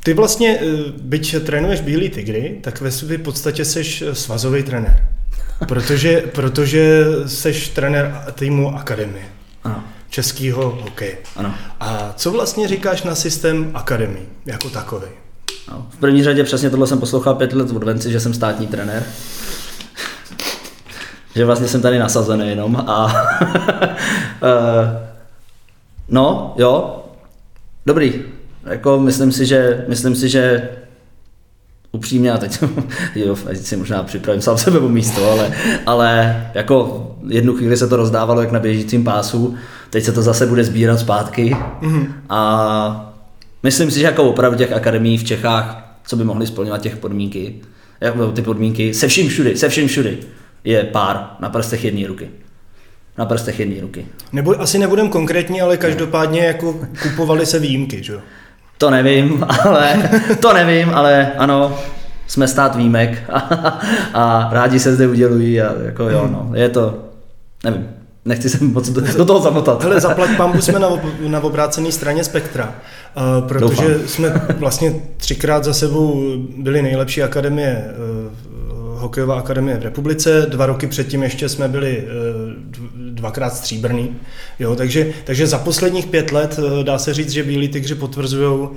ty vlastně, uh, byť trénuješ Bílý tygry, tak ve své podstatě seš svazový trenér. Protože, protože seš trenér týmu Akademie. Ano českého hokeje. Ano. A co vlastně říkáš na systém akademii jako takový? No, v první řadě přesně tohle jsem poslouchal pět let od Venci, že jsem státní trenér. že vlastně jsem tady nasazený jenom a eh, no, jo, dobrý. Jako myslím si, že, myslím si, že upřímně, a teď, jo, teď si možná připravím sám sebe o místo, ale, ale jako jednu chvíli se to rozdávalo jak na běžícím pásu, teď se to zase bude sbírat zpátky mm-hmm. a myslím si, že jako opravdu těch akademií v Čechách, co by mohly splňovat těch podmínky, jako ty podmínky, se vším všudy, se vším všudy, je pár na prstech jedné ruky na prstech jedné ruky. Nebo asi nebudem konkrétní, ale každopádně jako kupovali se výjimky, že jo? To nevím, ale to nevím, ale ano, jsme stát výjimek a, a rádi se zde udělují a jako jo, no, je to, nevím, nechci se moc do, do toho zamotat. Hele, zaplať pambu jsme na, ob, na obrácené straně spektra, uh, protože Doufám. jsme vlastně třikrát za sebou byli nejlepší akademie uh, hokejová akademie v republice. Dva roky předtím ještě jsme byli eh, dvakrát stříbrný. Jo, takže, takže za posledních pět let eh, dá se říct, že Bílí tygři potvrzují,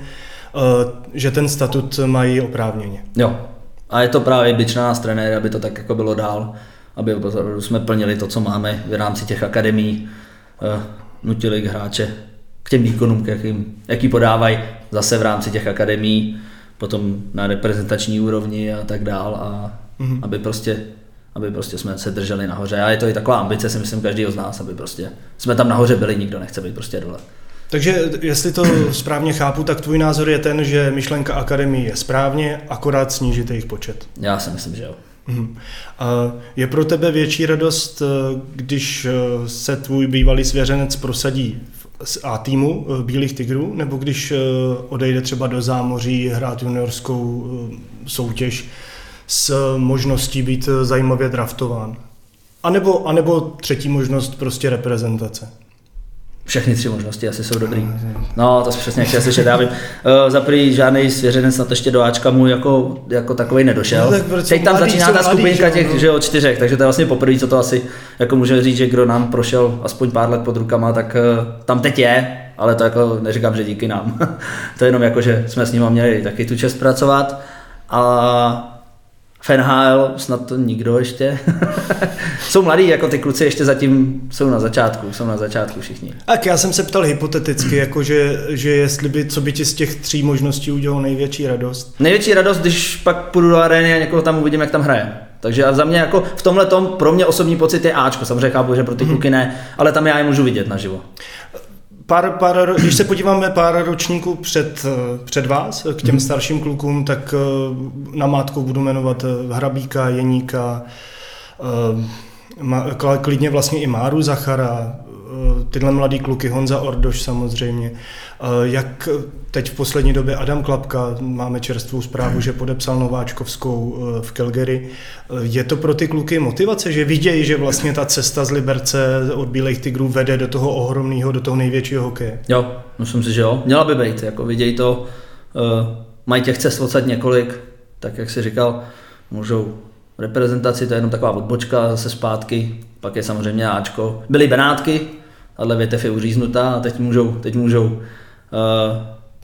že ten statut mají oprávněně. Jo. A je to právě byč na nás trenér, aby to tak jako bylo dál, aby jsme plnili to, co máme v rámci těch akademií, nutili hráče k těm výkonům, k jakým, jaký podávají zase v rámci těch akademií, potom na reprezentační úrovni a tak dál a mm-hmm. aby prostě aby prostě jsme se drželi nahoře. A je to i taková ambice, si myslím, každý z nás, aby prostě jsme tam nahoře byli, nikdo nechce být prostě dole. Takže jestli to správně chápu, tak tvůj názor je ten, že myšlenka akademie je správně, akorát snížit jejich počet. Já si myslím, že jo. Mhm. A je pro tebe větší radost, eh, když eh, se tvůj bývalý svěřenec prosadí z A týmu eh, Bílých tigrů, nebo když odejde třeba do zámoří hrát juniorskou soutěž s možností být zajímavě draftován. A nebo, a nebo třetí možnost prostě reprezentace. Všechny tři možnosti asi jsou dobrý. No, to přesně chtěl slyšet. Já vím, uh, za prvý žádný svěřenec na ještě do Ačka mu jako, jako takový nedošel. No, Teď tam začíná ta skupinka těch no. že jo, čtyřech, takže to je vlastně poprvé, co to asi jako může říct, že kdo nám prošel aspoň pár let pod rukama, tak uh, tam teď je ale to jako neříkám, že díky nám. to je jenom jako, že jsme s nimi měli taky tu čest pracovat. A v NHL snad to nikdo ještě. jsou mladí, jako ty kluci ještě zatím jsou na začátku, jsou na začátku všichni. Tak já jsem se ptal hypoteticky, jako že, že jestli by, co by ti z těch tří možností udělalo největší radost. Největší radost, když pak půjdu do arény a někoho tam uvidím, jak tam hraje. Takže za mě jako v tomhle tom pro mě osobní pocit je Ačko, samozřejmě chápu, že pro ty kluky ne, ale tam já je můžu vidět naživo. Pár, pár, když se podíváme pár ročníků před, před vás, k těm starším klukům, tak eh, na mátku budu jmenovat eh, Hrabíka, Jeníka, eh, klidně vlastně i Máru Zachara, tyhle mladý kluky, Honza Ordoš samozřejmě. Jak teď v poslední době Adam Klapka, máme čerstvou zprávu, že podepsal Nováčkovskou v Calgary. Je to pro ty kluky motivace, že vidějí, že vlastně ta cesta z Liberce od Bílých tigrů vede do toho ohromného, do toho největšího hokeje? Jo, myslím si, že jo. Měla by být, jako vidějí to, mají těch cest odsaď několik, tak jak jsi říkal, můžou reprezentaci, to je jenom taková odbočka zase zpátky, pak je samozřejmě Ačko. Byly Benátky, tahle větev je uříznutá a teď můžou, teď můžou uh,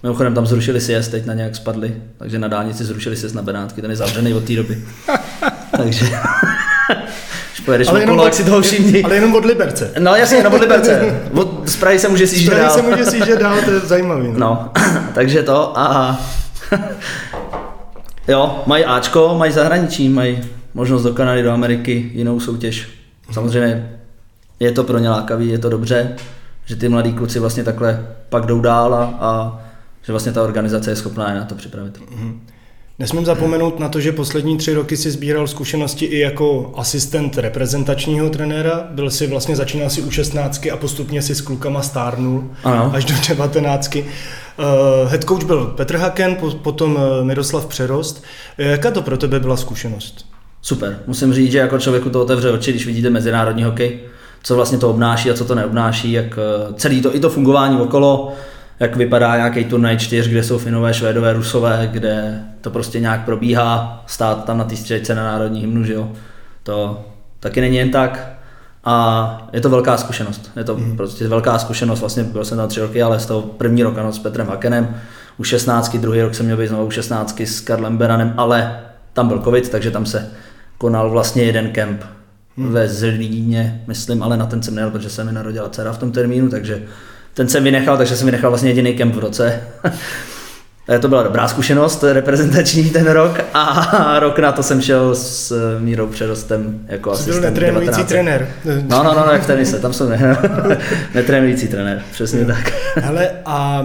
Mimochodem tam zrušili sjezd, teď na nějak spadli, takže na dálnici zrušili sjezd na Benátky, ten je zavřený od té doby. takže pojedeš ale okolo, jak si toho všimni. Ale jenom od Liberce. No jasně, jenom od Liberce. Od, z Prahy se může sjíždět dál. se může sjíždět dál, to je zajímavý. No, no takže to a jo, mají Ačko, mají zahraničí, mají možnost do Kanady, do Ameriky, jinou soutěž. Samozřejmě je to pro ně lákavý, je to dobře, že ty mladí kluci vlastně takhle pak jdou dál a, a že vlastně ta organizace je schopná je na to připravit. Mm-hmm. Nesmím zapomenout na to, že poslední tři roky si sbíral zkušenosti i jako asistent reprezentačního trenéra. Byl si vlastně, začínal si u 16 a postupně si s klukama stárnul ano. až do 19. Uh, eh, head coach byl Petr Haken, potom eh, Miroslav Přerost. Jaká to pro tebe byla zkušenost? Super. Musím říct, že jako člověku to otevře oči, když vidíte mezinárodní hokej, co vlastně to obnáší a co to neobnáší, jak eh, celý to, i to fungování okolo, jak vypadá nějaký turnaj čtyř, kde jsou Finové, Švédové, Rusové, kde to prostě nějak probíhá, stát tam na té střečce na národní hymnu, že jo. To taky není jen tak. A je to velká zkušenost. Je to mm. prostě velká zkušenost. Vlastně byl jsem tam tři roky, ale z toho první rok ano, s Petrem Hakenem. U 16, druhý rok jsem měl být znovu u 16 s Karlem Beranem, ale tam byl covid, takže tam se konal vlastně jeden kemp hmm. ve Zlíně, myslím, ale na ten jsem nejel, protože se mi narodila dcera v tom termínu, takže ten jsem vynechal, takže jsem vynechal vlastně jediný kemp v roce. to byla dobrá zkušenost, reprezentační ten rok a rok na to jsem šel s Mírou Přerostem jako Jsi asistent. Byl netrénující trenér. No, no, no, no, jak v tenise, tam jsem ne, netrénující trenér, přesně tak. Hele, a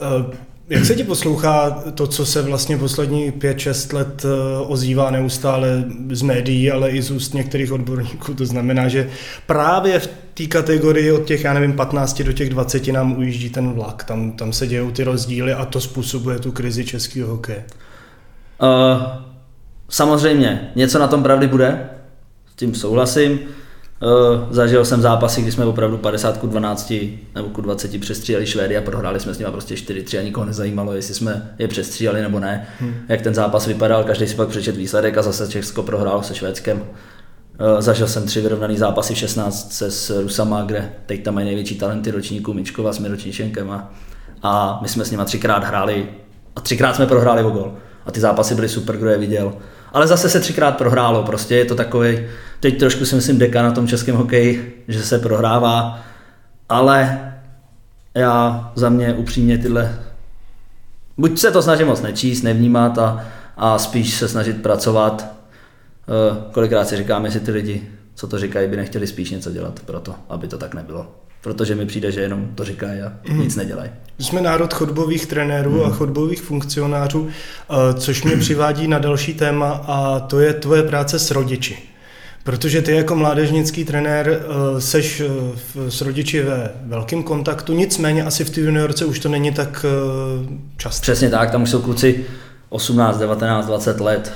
uh, jak se ti poslouchá to, co se vlastně poslední 5-6 let eh, ozývá neustále z médií, ale i z úst některých odborníků? To znamená, že právě v té kategorii od těch, já nevím, 15 do těch 20 nám ujíždí ten vlak. Tam, tam se dějou ty rozdíly a to způsobuje tu krizi českého hokeje. Uh, samozřejmě, něco na tom pravdy bude, s tím souhlasím. Uh, zažil jsem zápasy, kdy jsme opravdu 50 ku 12 nebo ku 20 přestříleli Švédy a prohráli jsme s nimi prostě 4-3 a nikoho nezajímalo, jestli jsme je přestříleli nebo ne. Hmm. Jak ten zápas vypadal, každý si pak přečet výsledek a zase Česko prohrálo se Švédskem. Uh, zažil jsem tři vyrovnaný zápasy v 16 se s Rusama, kde teď tam mají největší talenty ročníků Mičkova s Miročníčenkem a, a my jsme s nimi třikrát hráli a třikrát jsme prohráli o gol. A ty zápasy byly super, kdo je viděl. Ale zase se třikrát prohrálo, prostě je to takový, teď trošku si myslím deka na tom českém hokeji, že se prohrává, ale já za mě upřímně tyhle, buď se to snažím moc nečíst, nevnímat a, a spíš se snažit pracovat. E, kolikrát si říkám, jestli ty lidi, co to říkají, by nechtěli spíš něco dělat pro to, aby to tak nebylo protože mi přijde, že jenom to říkají a mm. nic nedělají. Jsme národ chodbových trenérů mm. a chodbových funkcionářů, eh, což mě přivádí na další téma a to je tvoje práce s rodiči. Protože ty jako mládežnický trenér eh, seš eh, s rodiči ve velkém kontaktu, nicméně asi v té juniorce už to není tak často. Přesně tak, tam už jsou kluci 18, 19, 20 let,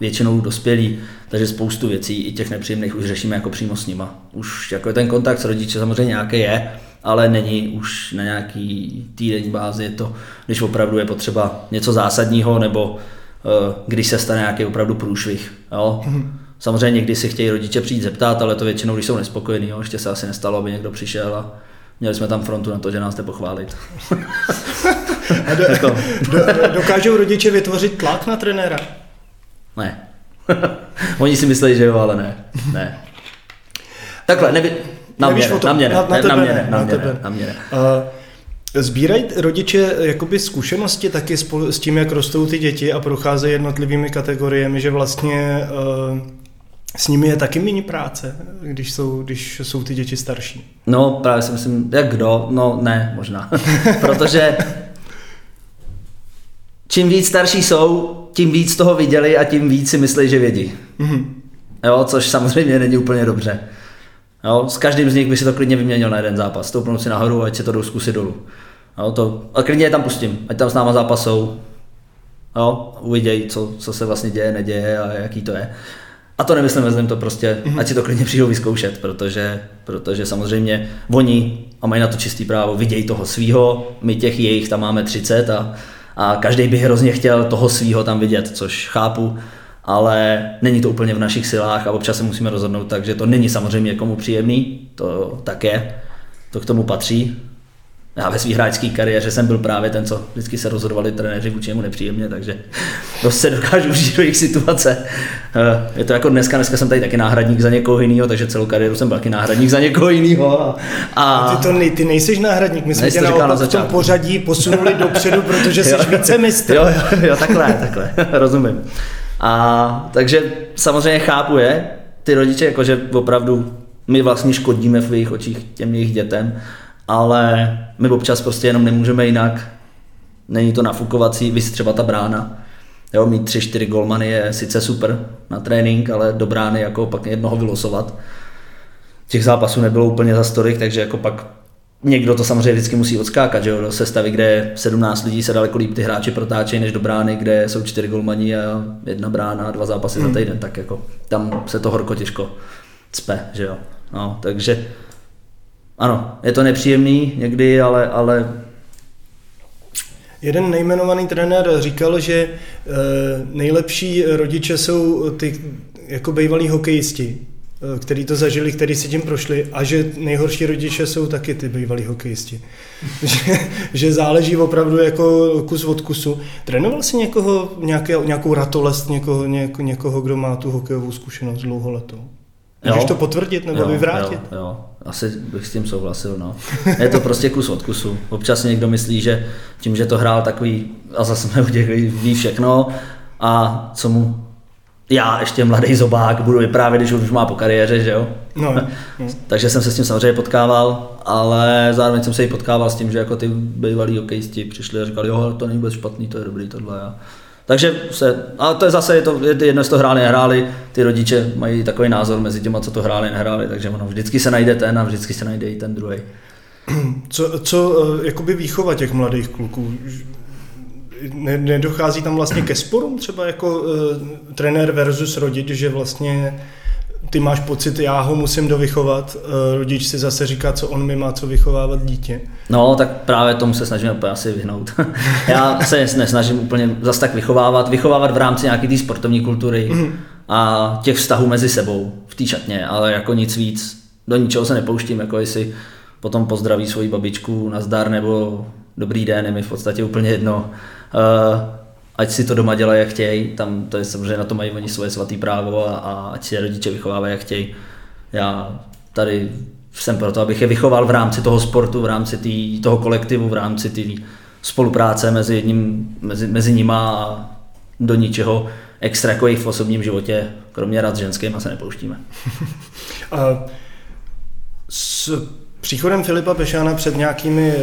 většinou dospělí, takže spoustu věcí, i těch nepříjemných, už řešíme jako přímo s nima. Už jako ten kontakt s rodiči samozřejmě nějaký je, ale není už na nějaký týdenní bázi. Je to, když opravdu je potřeba něco zásadního, nebo uh, když se stane nějaký opravdu průšvih. Jo? Mm-hmm. Samozřejmě někdy si chtějí rodiče přijít zeptat, ale to většinou, když jsou nespokojení, jo? ještě se asi nestalo, aby někdo přišel a Měli jsme tam frontu na to, že nás jste pochválit. Do, Jako- do, dokážou rodiče vytvořit tlak na trenéra? Ne. Oni si myslí, že jo, ale ne. Ne. Takhle, neby... Na mě, ne, na mě ne, Na- na na mě ne, na mě ne, na mě ne. Sbírají rodiče jakoby zkušenosti taky s tím, jak rostou ty děti a procházejí jednotlivými kategoriemi, že vlastně uh, s nimi je taky méně práce, když jsou, když jsou ty děti starší. No, právě si myslím, jak kdo? No, ne, možná. Protože čím víc starší jsou, tím víc toho viděli a tím víc si myslí, že vědí. Mhm. Jo, což samozřejmě není úplně dobře. Jo, s každým z nich by si to klidně vyměnil na jeden zápas. Stoupnout si nahoru, ať se to jdou zkusit dolů. Jo, to, a klidně je tam pustím, ať tam s náma zápasou. Jo, uvidějí, co, co se vlastně děje, neděje a jaký to je. A to nemyslím, vezmeme to prostě, mm-hmm. ať si to klidně přijdou vyzkoušet, protože, protože samozřejmě oni, a mají na to čistý právo, vidějí toho svýho, my těch jejich tam máme 30 a, a každý by hrozně chtěl toho svýho tam vidět, což chápu, ale není to úplně v našich silách a občas se musíme rozhodnout tak, že to není samozřejmě komu příjemný, to tak je, to k tomu patří. Já ve své hráčské kariéře jsem byl právě ten, co vždycky se rozhodovali trenéři vůči němu nepříjemně, takže dost se dokážu užít do jejich situace. Eh, Je to jako dneska, dneska jsem tady taky náhradník za někoho jiného, takže celou kariéru jsem byl taky náhradník za někoho jiného. A, a Ty, to nej, ty nejseš náhradník, my jsme Nejsi tě to na v tom pořadí posunuli dopředu, protože jsi více mistr. Jo, jo, jo, takhle, takhle, rozumím. A takže samozřejmě chápu je, ty rodiče, jakože opravdu my vlastně škodíme v jejich očích těm jejich dětem, ale my občas prostě jenom nemůžeme jinak. Není to nafukovací, vys třeba ta brána. Jo, mít tři, čtyři golmany je sice super na trénink, ale do brány jako pak jednoho vylosovat. Těch zápasů nebylo úplně za stolik, takže jako pak někdo to samozřejmě vždycky musí odskákat, že jo, do sestavy, kde je 17 lidí se daleko líp ty hráči protáčejí než do brány, kde jsou čtyři golmani a jedna brána a dva zápasy za týden, tak jako tam se to horko těžko cpe, že jo. No, takže ano, je to nepříjemný někdy, ale, ale Jeden nejmenovaný trenér říkal, že e, nejlepší rodiče jsou ty jako bývalí hokejisti, e, který to zažili, který si tím prošli a že nejhorší rodiče jsou taky ty bývalí hokejisti. že, že záleží opravdu jako kus od kusu. Trénoval jsi někoho, nějaké, nějakou ratolest, někoho, něko, někoho, kdo má tu hokejovou zkušenost dlouholetou? Můžeš Jo. to potvrdit nebo jo, vyvrátit? Jo, jo, asi bych s tím souhlasil, no. Je to prostě kus od kusu. Občas někdo myslí, že tím, že to hrál takový, a zase jsme udělali, ví všechno, a co mu já, ještě mladý zobák, budu vyprávět, když už má po kariéře, že jo? No, no. Takže jsem se s tím samozřejmě potkával, ale zároveň jsem se i potkával s tím, že jako ty bývalí hokejisti přišli a říkali, jo, to není vůbec špatný, to je dobrý tohle. A... Takže se, a to je zase, je to, je jedno, jestli to hráli, nehráli, ty rodiče mají takový názor mezi těma, co to hráli, nehráli, takže ono vždycky se najde ten a vždycky se najde i ten druhý. Co, co eh, jakoby výchova těch mladých kluků? Ne, nedochází tam vlastně ke sporům třeba jako uh, trenér versus rodič, že vlastně ty máš pocit, já ho musím dovychovat, uh, rodič si zase říká, co on mi má co vychovávat dítě. No, tak právě tomu se snažíme úplně asi vyhnout. Já se nesnažím úplně zase tak vychovávat, vychovávat v rámci nějaké té sportovní kultury a těch vztahů mezi sebou v té šatně, ale jako nic víc, do ničeho se nepouštím, jako jestli potom pozdraví svoji babičku na zdar nebo dobrý den, je mi v podstatě úplně jedno. Uh, ať si to doma dělají, jak chtějí, tam to je samozřejmě na to mají oni svoje svatý právo a, a ať si rodiče vychovávají, jak chtějí. Já tady jsem proto, abych je vychoval v rámci toho sportu, v rámci tý, toho kolektivu, v rámci té spolupráce mezi, jedním, mezi, mezi nima a do ničeho extra jako v osobním životě, kromě rad s ženským, se nepouštíme. A s příchodem Filipa Pešána před nějakými, eh,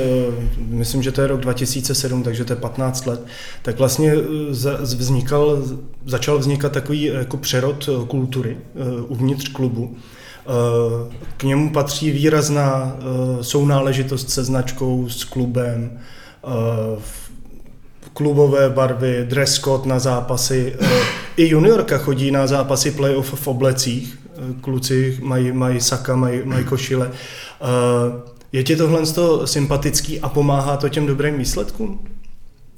myslím, že to je rok 2007, takže to je 15 let, tak vlastně eh, vznikal, začal vznikat takový jako přerod eh, kultury eh, uvnitř klubu. Eh, K němu patří výrazná eh, sounáležitost se značkou, s klubem, eh, klubové barvy, dress code na zápasy. eh, I juniorka chodí na zápasy playoff v oblecích. Kluci mají, mají saka, mají, mají košile. Eh, Je ti tohle toho sympatický a pomáhá to těm dobrým výsledkům?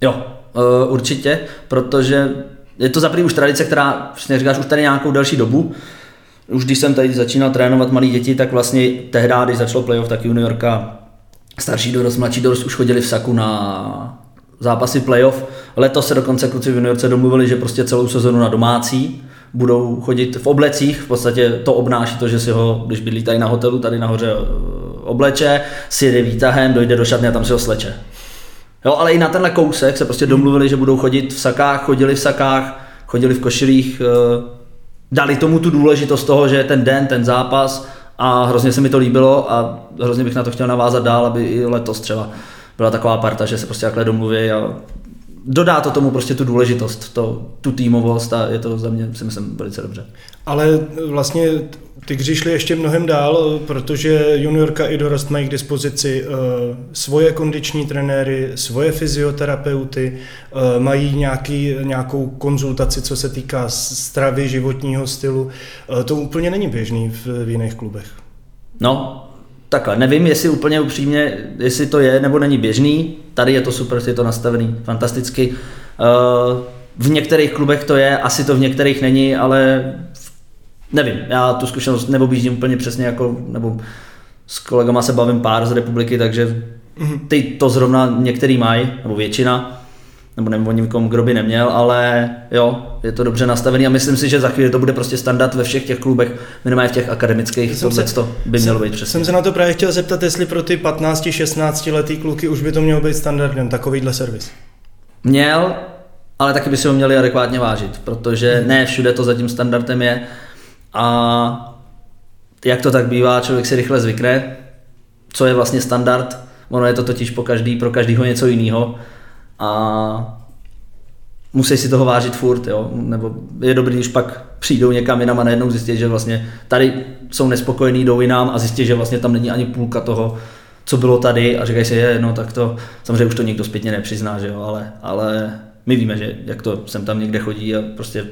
Jo, eh, určitě, protože je to za první už tradice, která, přesně říkáš, už tady nějakou delší dobu. Už když jsem tady začínal trénovat malé děti, tak vlastně tehdy, když začalo playoff, tak juniorka starší dorost, mladší dorost už chodili v saku na zápasy playoff. Letos se dokonce kluci v juniorce domluvili, že prostě celou sezonu na domácí budou chodit v oblecích, v podstatě to obnáší to, že si ho, když bydlí tady na hotelu, tady nahoře eh, obleče, si jede výtahem, dojde do šatny a tam si ho sleče. Jo, ale i na tenhle kousek se prostě domluvili, že budou chodit v sakách, chodili v sakách, chodili v košilích, eh, dali tomu tu důležitost toho, že ten den, ten zápas a hrozně se mi to líbilo a hrozně bych na to chtěl navázat dál, aby i letos třeba byla taková parta, že se prostě takhle domluví a dodá to tomu prostě tu důležitost, to, tu týmovost a je to za mě, si myslím, velice dobře. Ale vlastně ty šli ještě mnohem dál, protože juniorka i dorost mají k dispozici uh, svoje kondiční trenéry, svoje fyzioterapeuty, uh, mají nějaký, nějakou konzultaci, co se týká stravy, životního stylu. Uh, to úplně není běžný v, v jiných klubech. No, takhle, nevím, jestli úplně upřímně, jestli to je nebo není běžný. Tady je to super, je to nastavený fantasticky. Uh, v některých klubech to je, asi to v některých není, ale nevím, já tu zkušenost neobjíždím úplně přesně jako, nebo s kolegama se bavím pár z republiky, takže mhm. ty to zrovna některý mají, nebo většina, nebo nevím o nikom, kdo by neměl, ale jo, je to dobře nastavený a myslím si, že za chvíli to bude prostě standard ve všech těch klubech, minimálně v těch akademických, tohle to by mělo být přesně. Jsem se na to právě chtěl zeptat, jestli pro ty 15-16 letý kluky už by to mělo být standardem, takovýhle servis. Měl, ale taky by si ho měli adekvátně vážit, protože hmm. ne všude to zatím standardem je a jak to tak bývá, člověk si rychle zvykne, co je vlastně standard, ono je to totiž po každý, pro každýho něco jiného a musí si toho vážit furt, jo? nebo je dobrý, když pak přijdou někam jinam a najednou zjistí, že vlastně tady jsou nespokojení, jdou jinam a zjistí, že vlastně tam není ani půlka toho, co bylo tady a říkají si, je, no tak to, samozřejmě už to nikdo zpětně nepřizná, že jo, ale, ale my víme, že jak to sem tam někde chodí a prostě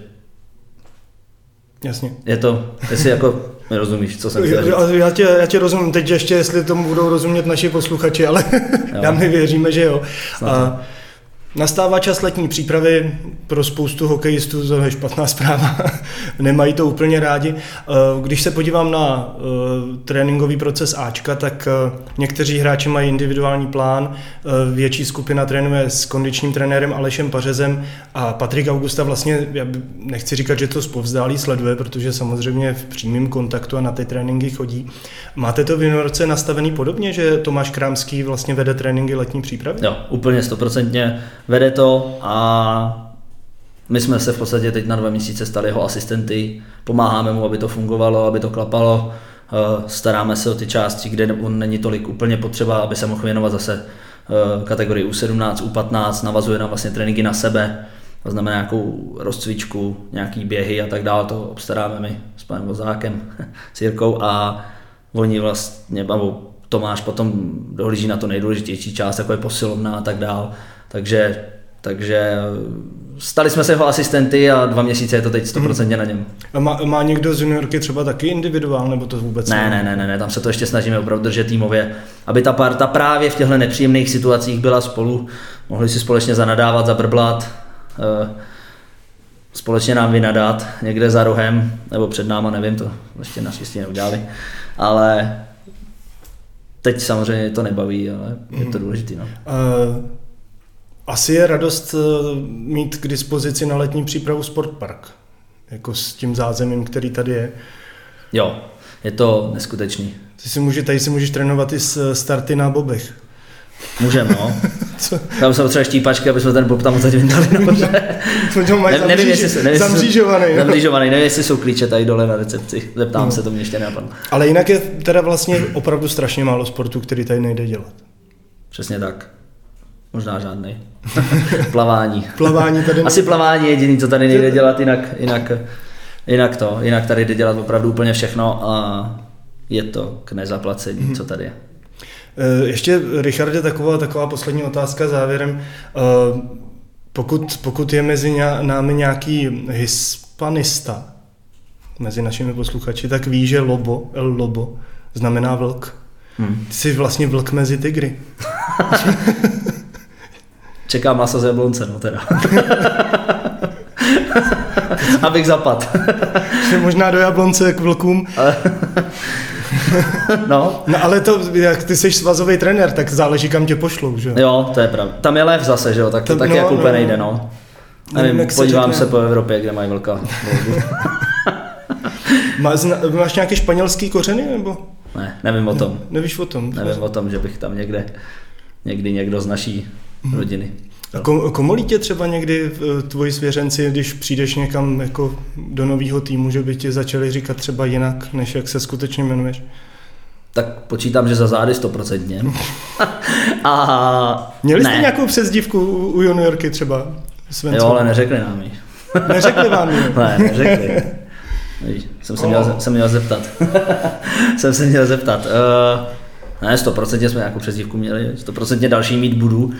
Jasně. Je to, jestli jako mi rozumíš, co jsem chtěl říct. Já tě, já tě rozumím, teď ještě, jestli tomu budou rozumět naši posluchači, ale já my věříme, že jo. A, Nastává čas letní přípravy, pro spoustu hokejistů to je špatná zpráva, nemají to úplně rádi. Eh, když se podívám na eh, tréninkový proces Ačka, tak eh, někteří hráči mají individuální plán, větší skupina trénuje s kondičním trenérem Alešem Pařezem a Patrik Augusta vlastně, já nechci říkat, že to zpovzdálí sleduje, protože samozřejmě v přímém kontaktu a na ty tréninky chodí. Máte to v juniorce nastavený podobně, že Tomáš Krámský vlastně vede tréninky letní přípravy? Jo, úplně stoprocentně vede to a my jsme se v podstatě teď na dva měsíce stali jeho asistenty, pomáháme mu, aby to fungovalo, aby to klapalo, eh, staráme se o ty části, kde on není tolik úplně potřeba, aby se mohl věnovat zase eh, kategorii U17, U15, navazuje na vlastně tréninky na sebe, to znamená nějakou rozcvičku, nějaký běhy a tak dále, to obstaráme my s panem Vozákem, s Jirkou a oni vlastně, nebo Tomáš potom dohlíží na to nejdůležitější část, jako je posilovna a tak dále. Takže, takže stali jsme se jeho asistenty a dva měsíce je to teď 100% hmm. na něm. A má, má někdo z juniorky třeba taky individuál, nebo to vůbec ne? Ne, ne, ne, ne, tam se to ještě snažíme opravdu držet týmově, aby ta parta právě v těchto nepříjemných situacích byla spolu, mohli si společně zanadávat, zabrblat, eh, společně nám vynadat někde za rohem, nebo před náma, nevím, to ještě naštěstí neudělali, ale teď samozřejmě to nebaví, ale je to mhm. důležité. No. Uh, asi je radost eh, mít k dispozici na letní přípravu Sportpark, jako s tím zázemím, který tady je. Jo, je to neskutečný. Ty si může, tady si můžeš trénovat i s starty na bobech. Můžem, no. Co? Tam jsou třeba štípačky, aby jsme ten bob tam odsaď vyndali ne, nevím, jestli, nevím, zamřížovaný. Zamřížovaný, nevím, jestli jsou klíče tady dole na recepci. Zeptám no. se, to mě ještě nenapadlo. Ale jinak je teda vlastně opravdu strašně málo sportu, který tady nejde dělat. Přesně tak. Možná žádný. plavání. plavání tady Asi plavání je jediný, co tady nejde dělat, jinak, jinak, jinak to. Jinak tady jde dělat opravdu úplně všechno a je to k nezaplacení, mm-hmm. co tady je. Eh, ještě, Richarde, taková, taková poslední otázka závěrem. Eh, pokud, pokud je mezi námi nějaký hispanista, mezi našimi posluchači, tak ví, že lobo, el lobo, znamená vlk. Hmm. Ty jsi vlastně vlk mezi tygry. Čekám masa z jablonce, no teda. Abych zapad. možná do jablonce k vlkům. no, No ale to, jak ty jsi svazový trenér, tak záleží, kam tě pošlou, že jo? to je pravda. Tam je lev zase, že jo, tak to Tam- taky no, jako no, úplně no. nejde, no. Nevím, Nevím, se podívám řekne. se po Evropě, kde mají velká. Má, zna, máš nějaké španělský kořeny, nebo? Ne, nevím o tom. Nevíš o tom? Nevím o tom, že bych tam někde, někdy někdo z naší. Rodiny. A kom, komolí tě třeba někdy eh, tvoji svěřenci, když přijdeš někam jako do nového týmu, že by ti začali říkat třeba jinak, než jak se skutečně jmenuješ? Tak počítám, že za zády stoprocentně. A Měli jste ne. nějakou přezdívku u, juniorky třeba? Svencova? Jo, ale neřekli nám ji. Neřekli vám ji? Ne, neřekli. Jsem se měl, jsem měl zeptat. jsem se měl zeptat. Uh, ne, stoprocentně jsme nějakou přezdívku měli, stoprocentně další mít budu,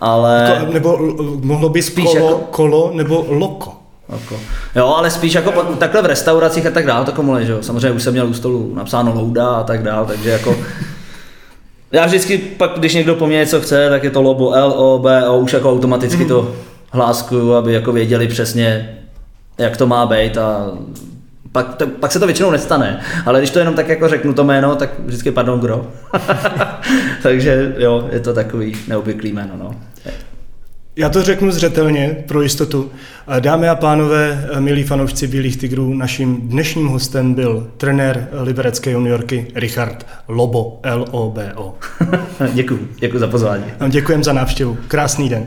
ale... Ko, nebo l- mohlo by Spíš kolo, jako- kolo nebo loko? Jako, jo, ale spíš jako po- takhle v restauracích a tak dál, to komule, že jo. Samozřejmě už jsem měl u stolu napsáno louda a tak dál, takže jako... Já vždycky pak, když někdo po mně něco chce, tak je to lobo L, O, B, O, už jako automaticky to hláskuju, aby jako věděli přesně, jak to má být a pak, to, pak se to většinou nestane, ale když to jenom tak jako řeknu to jméno, tak vždycky pardon kdo. takže jo, je to takový neobvyklý jméno, no. Já to řeknu zřetelně pro jistotu. Dámy a pánové, milí fanoušci Bílých tigrů, naším dnešním hostem byl trenér liberecké juniorky Richard Lobo, L-O-B-O. děkuji, děkuji za pozvání. Děkujeme za návštěvu. Krásný den.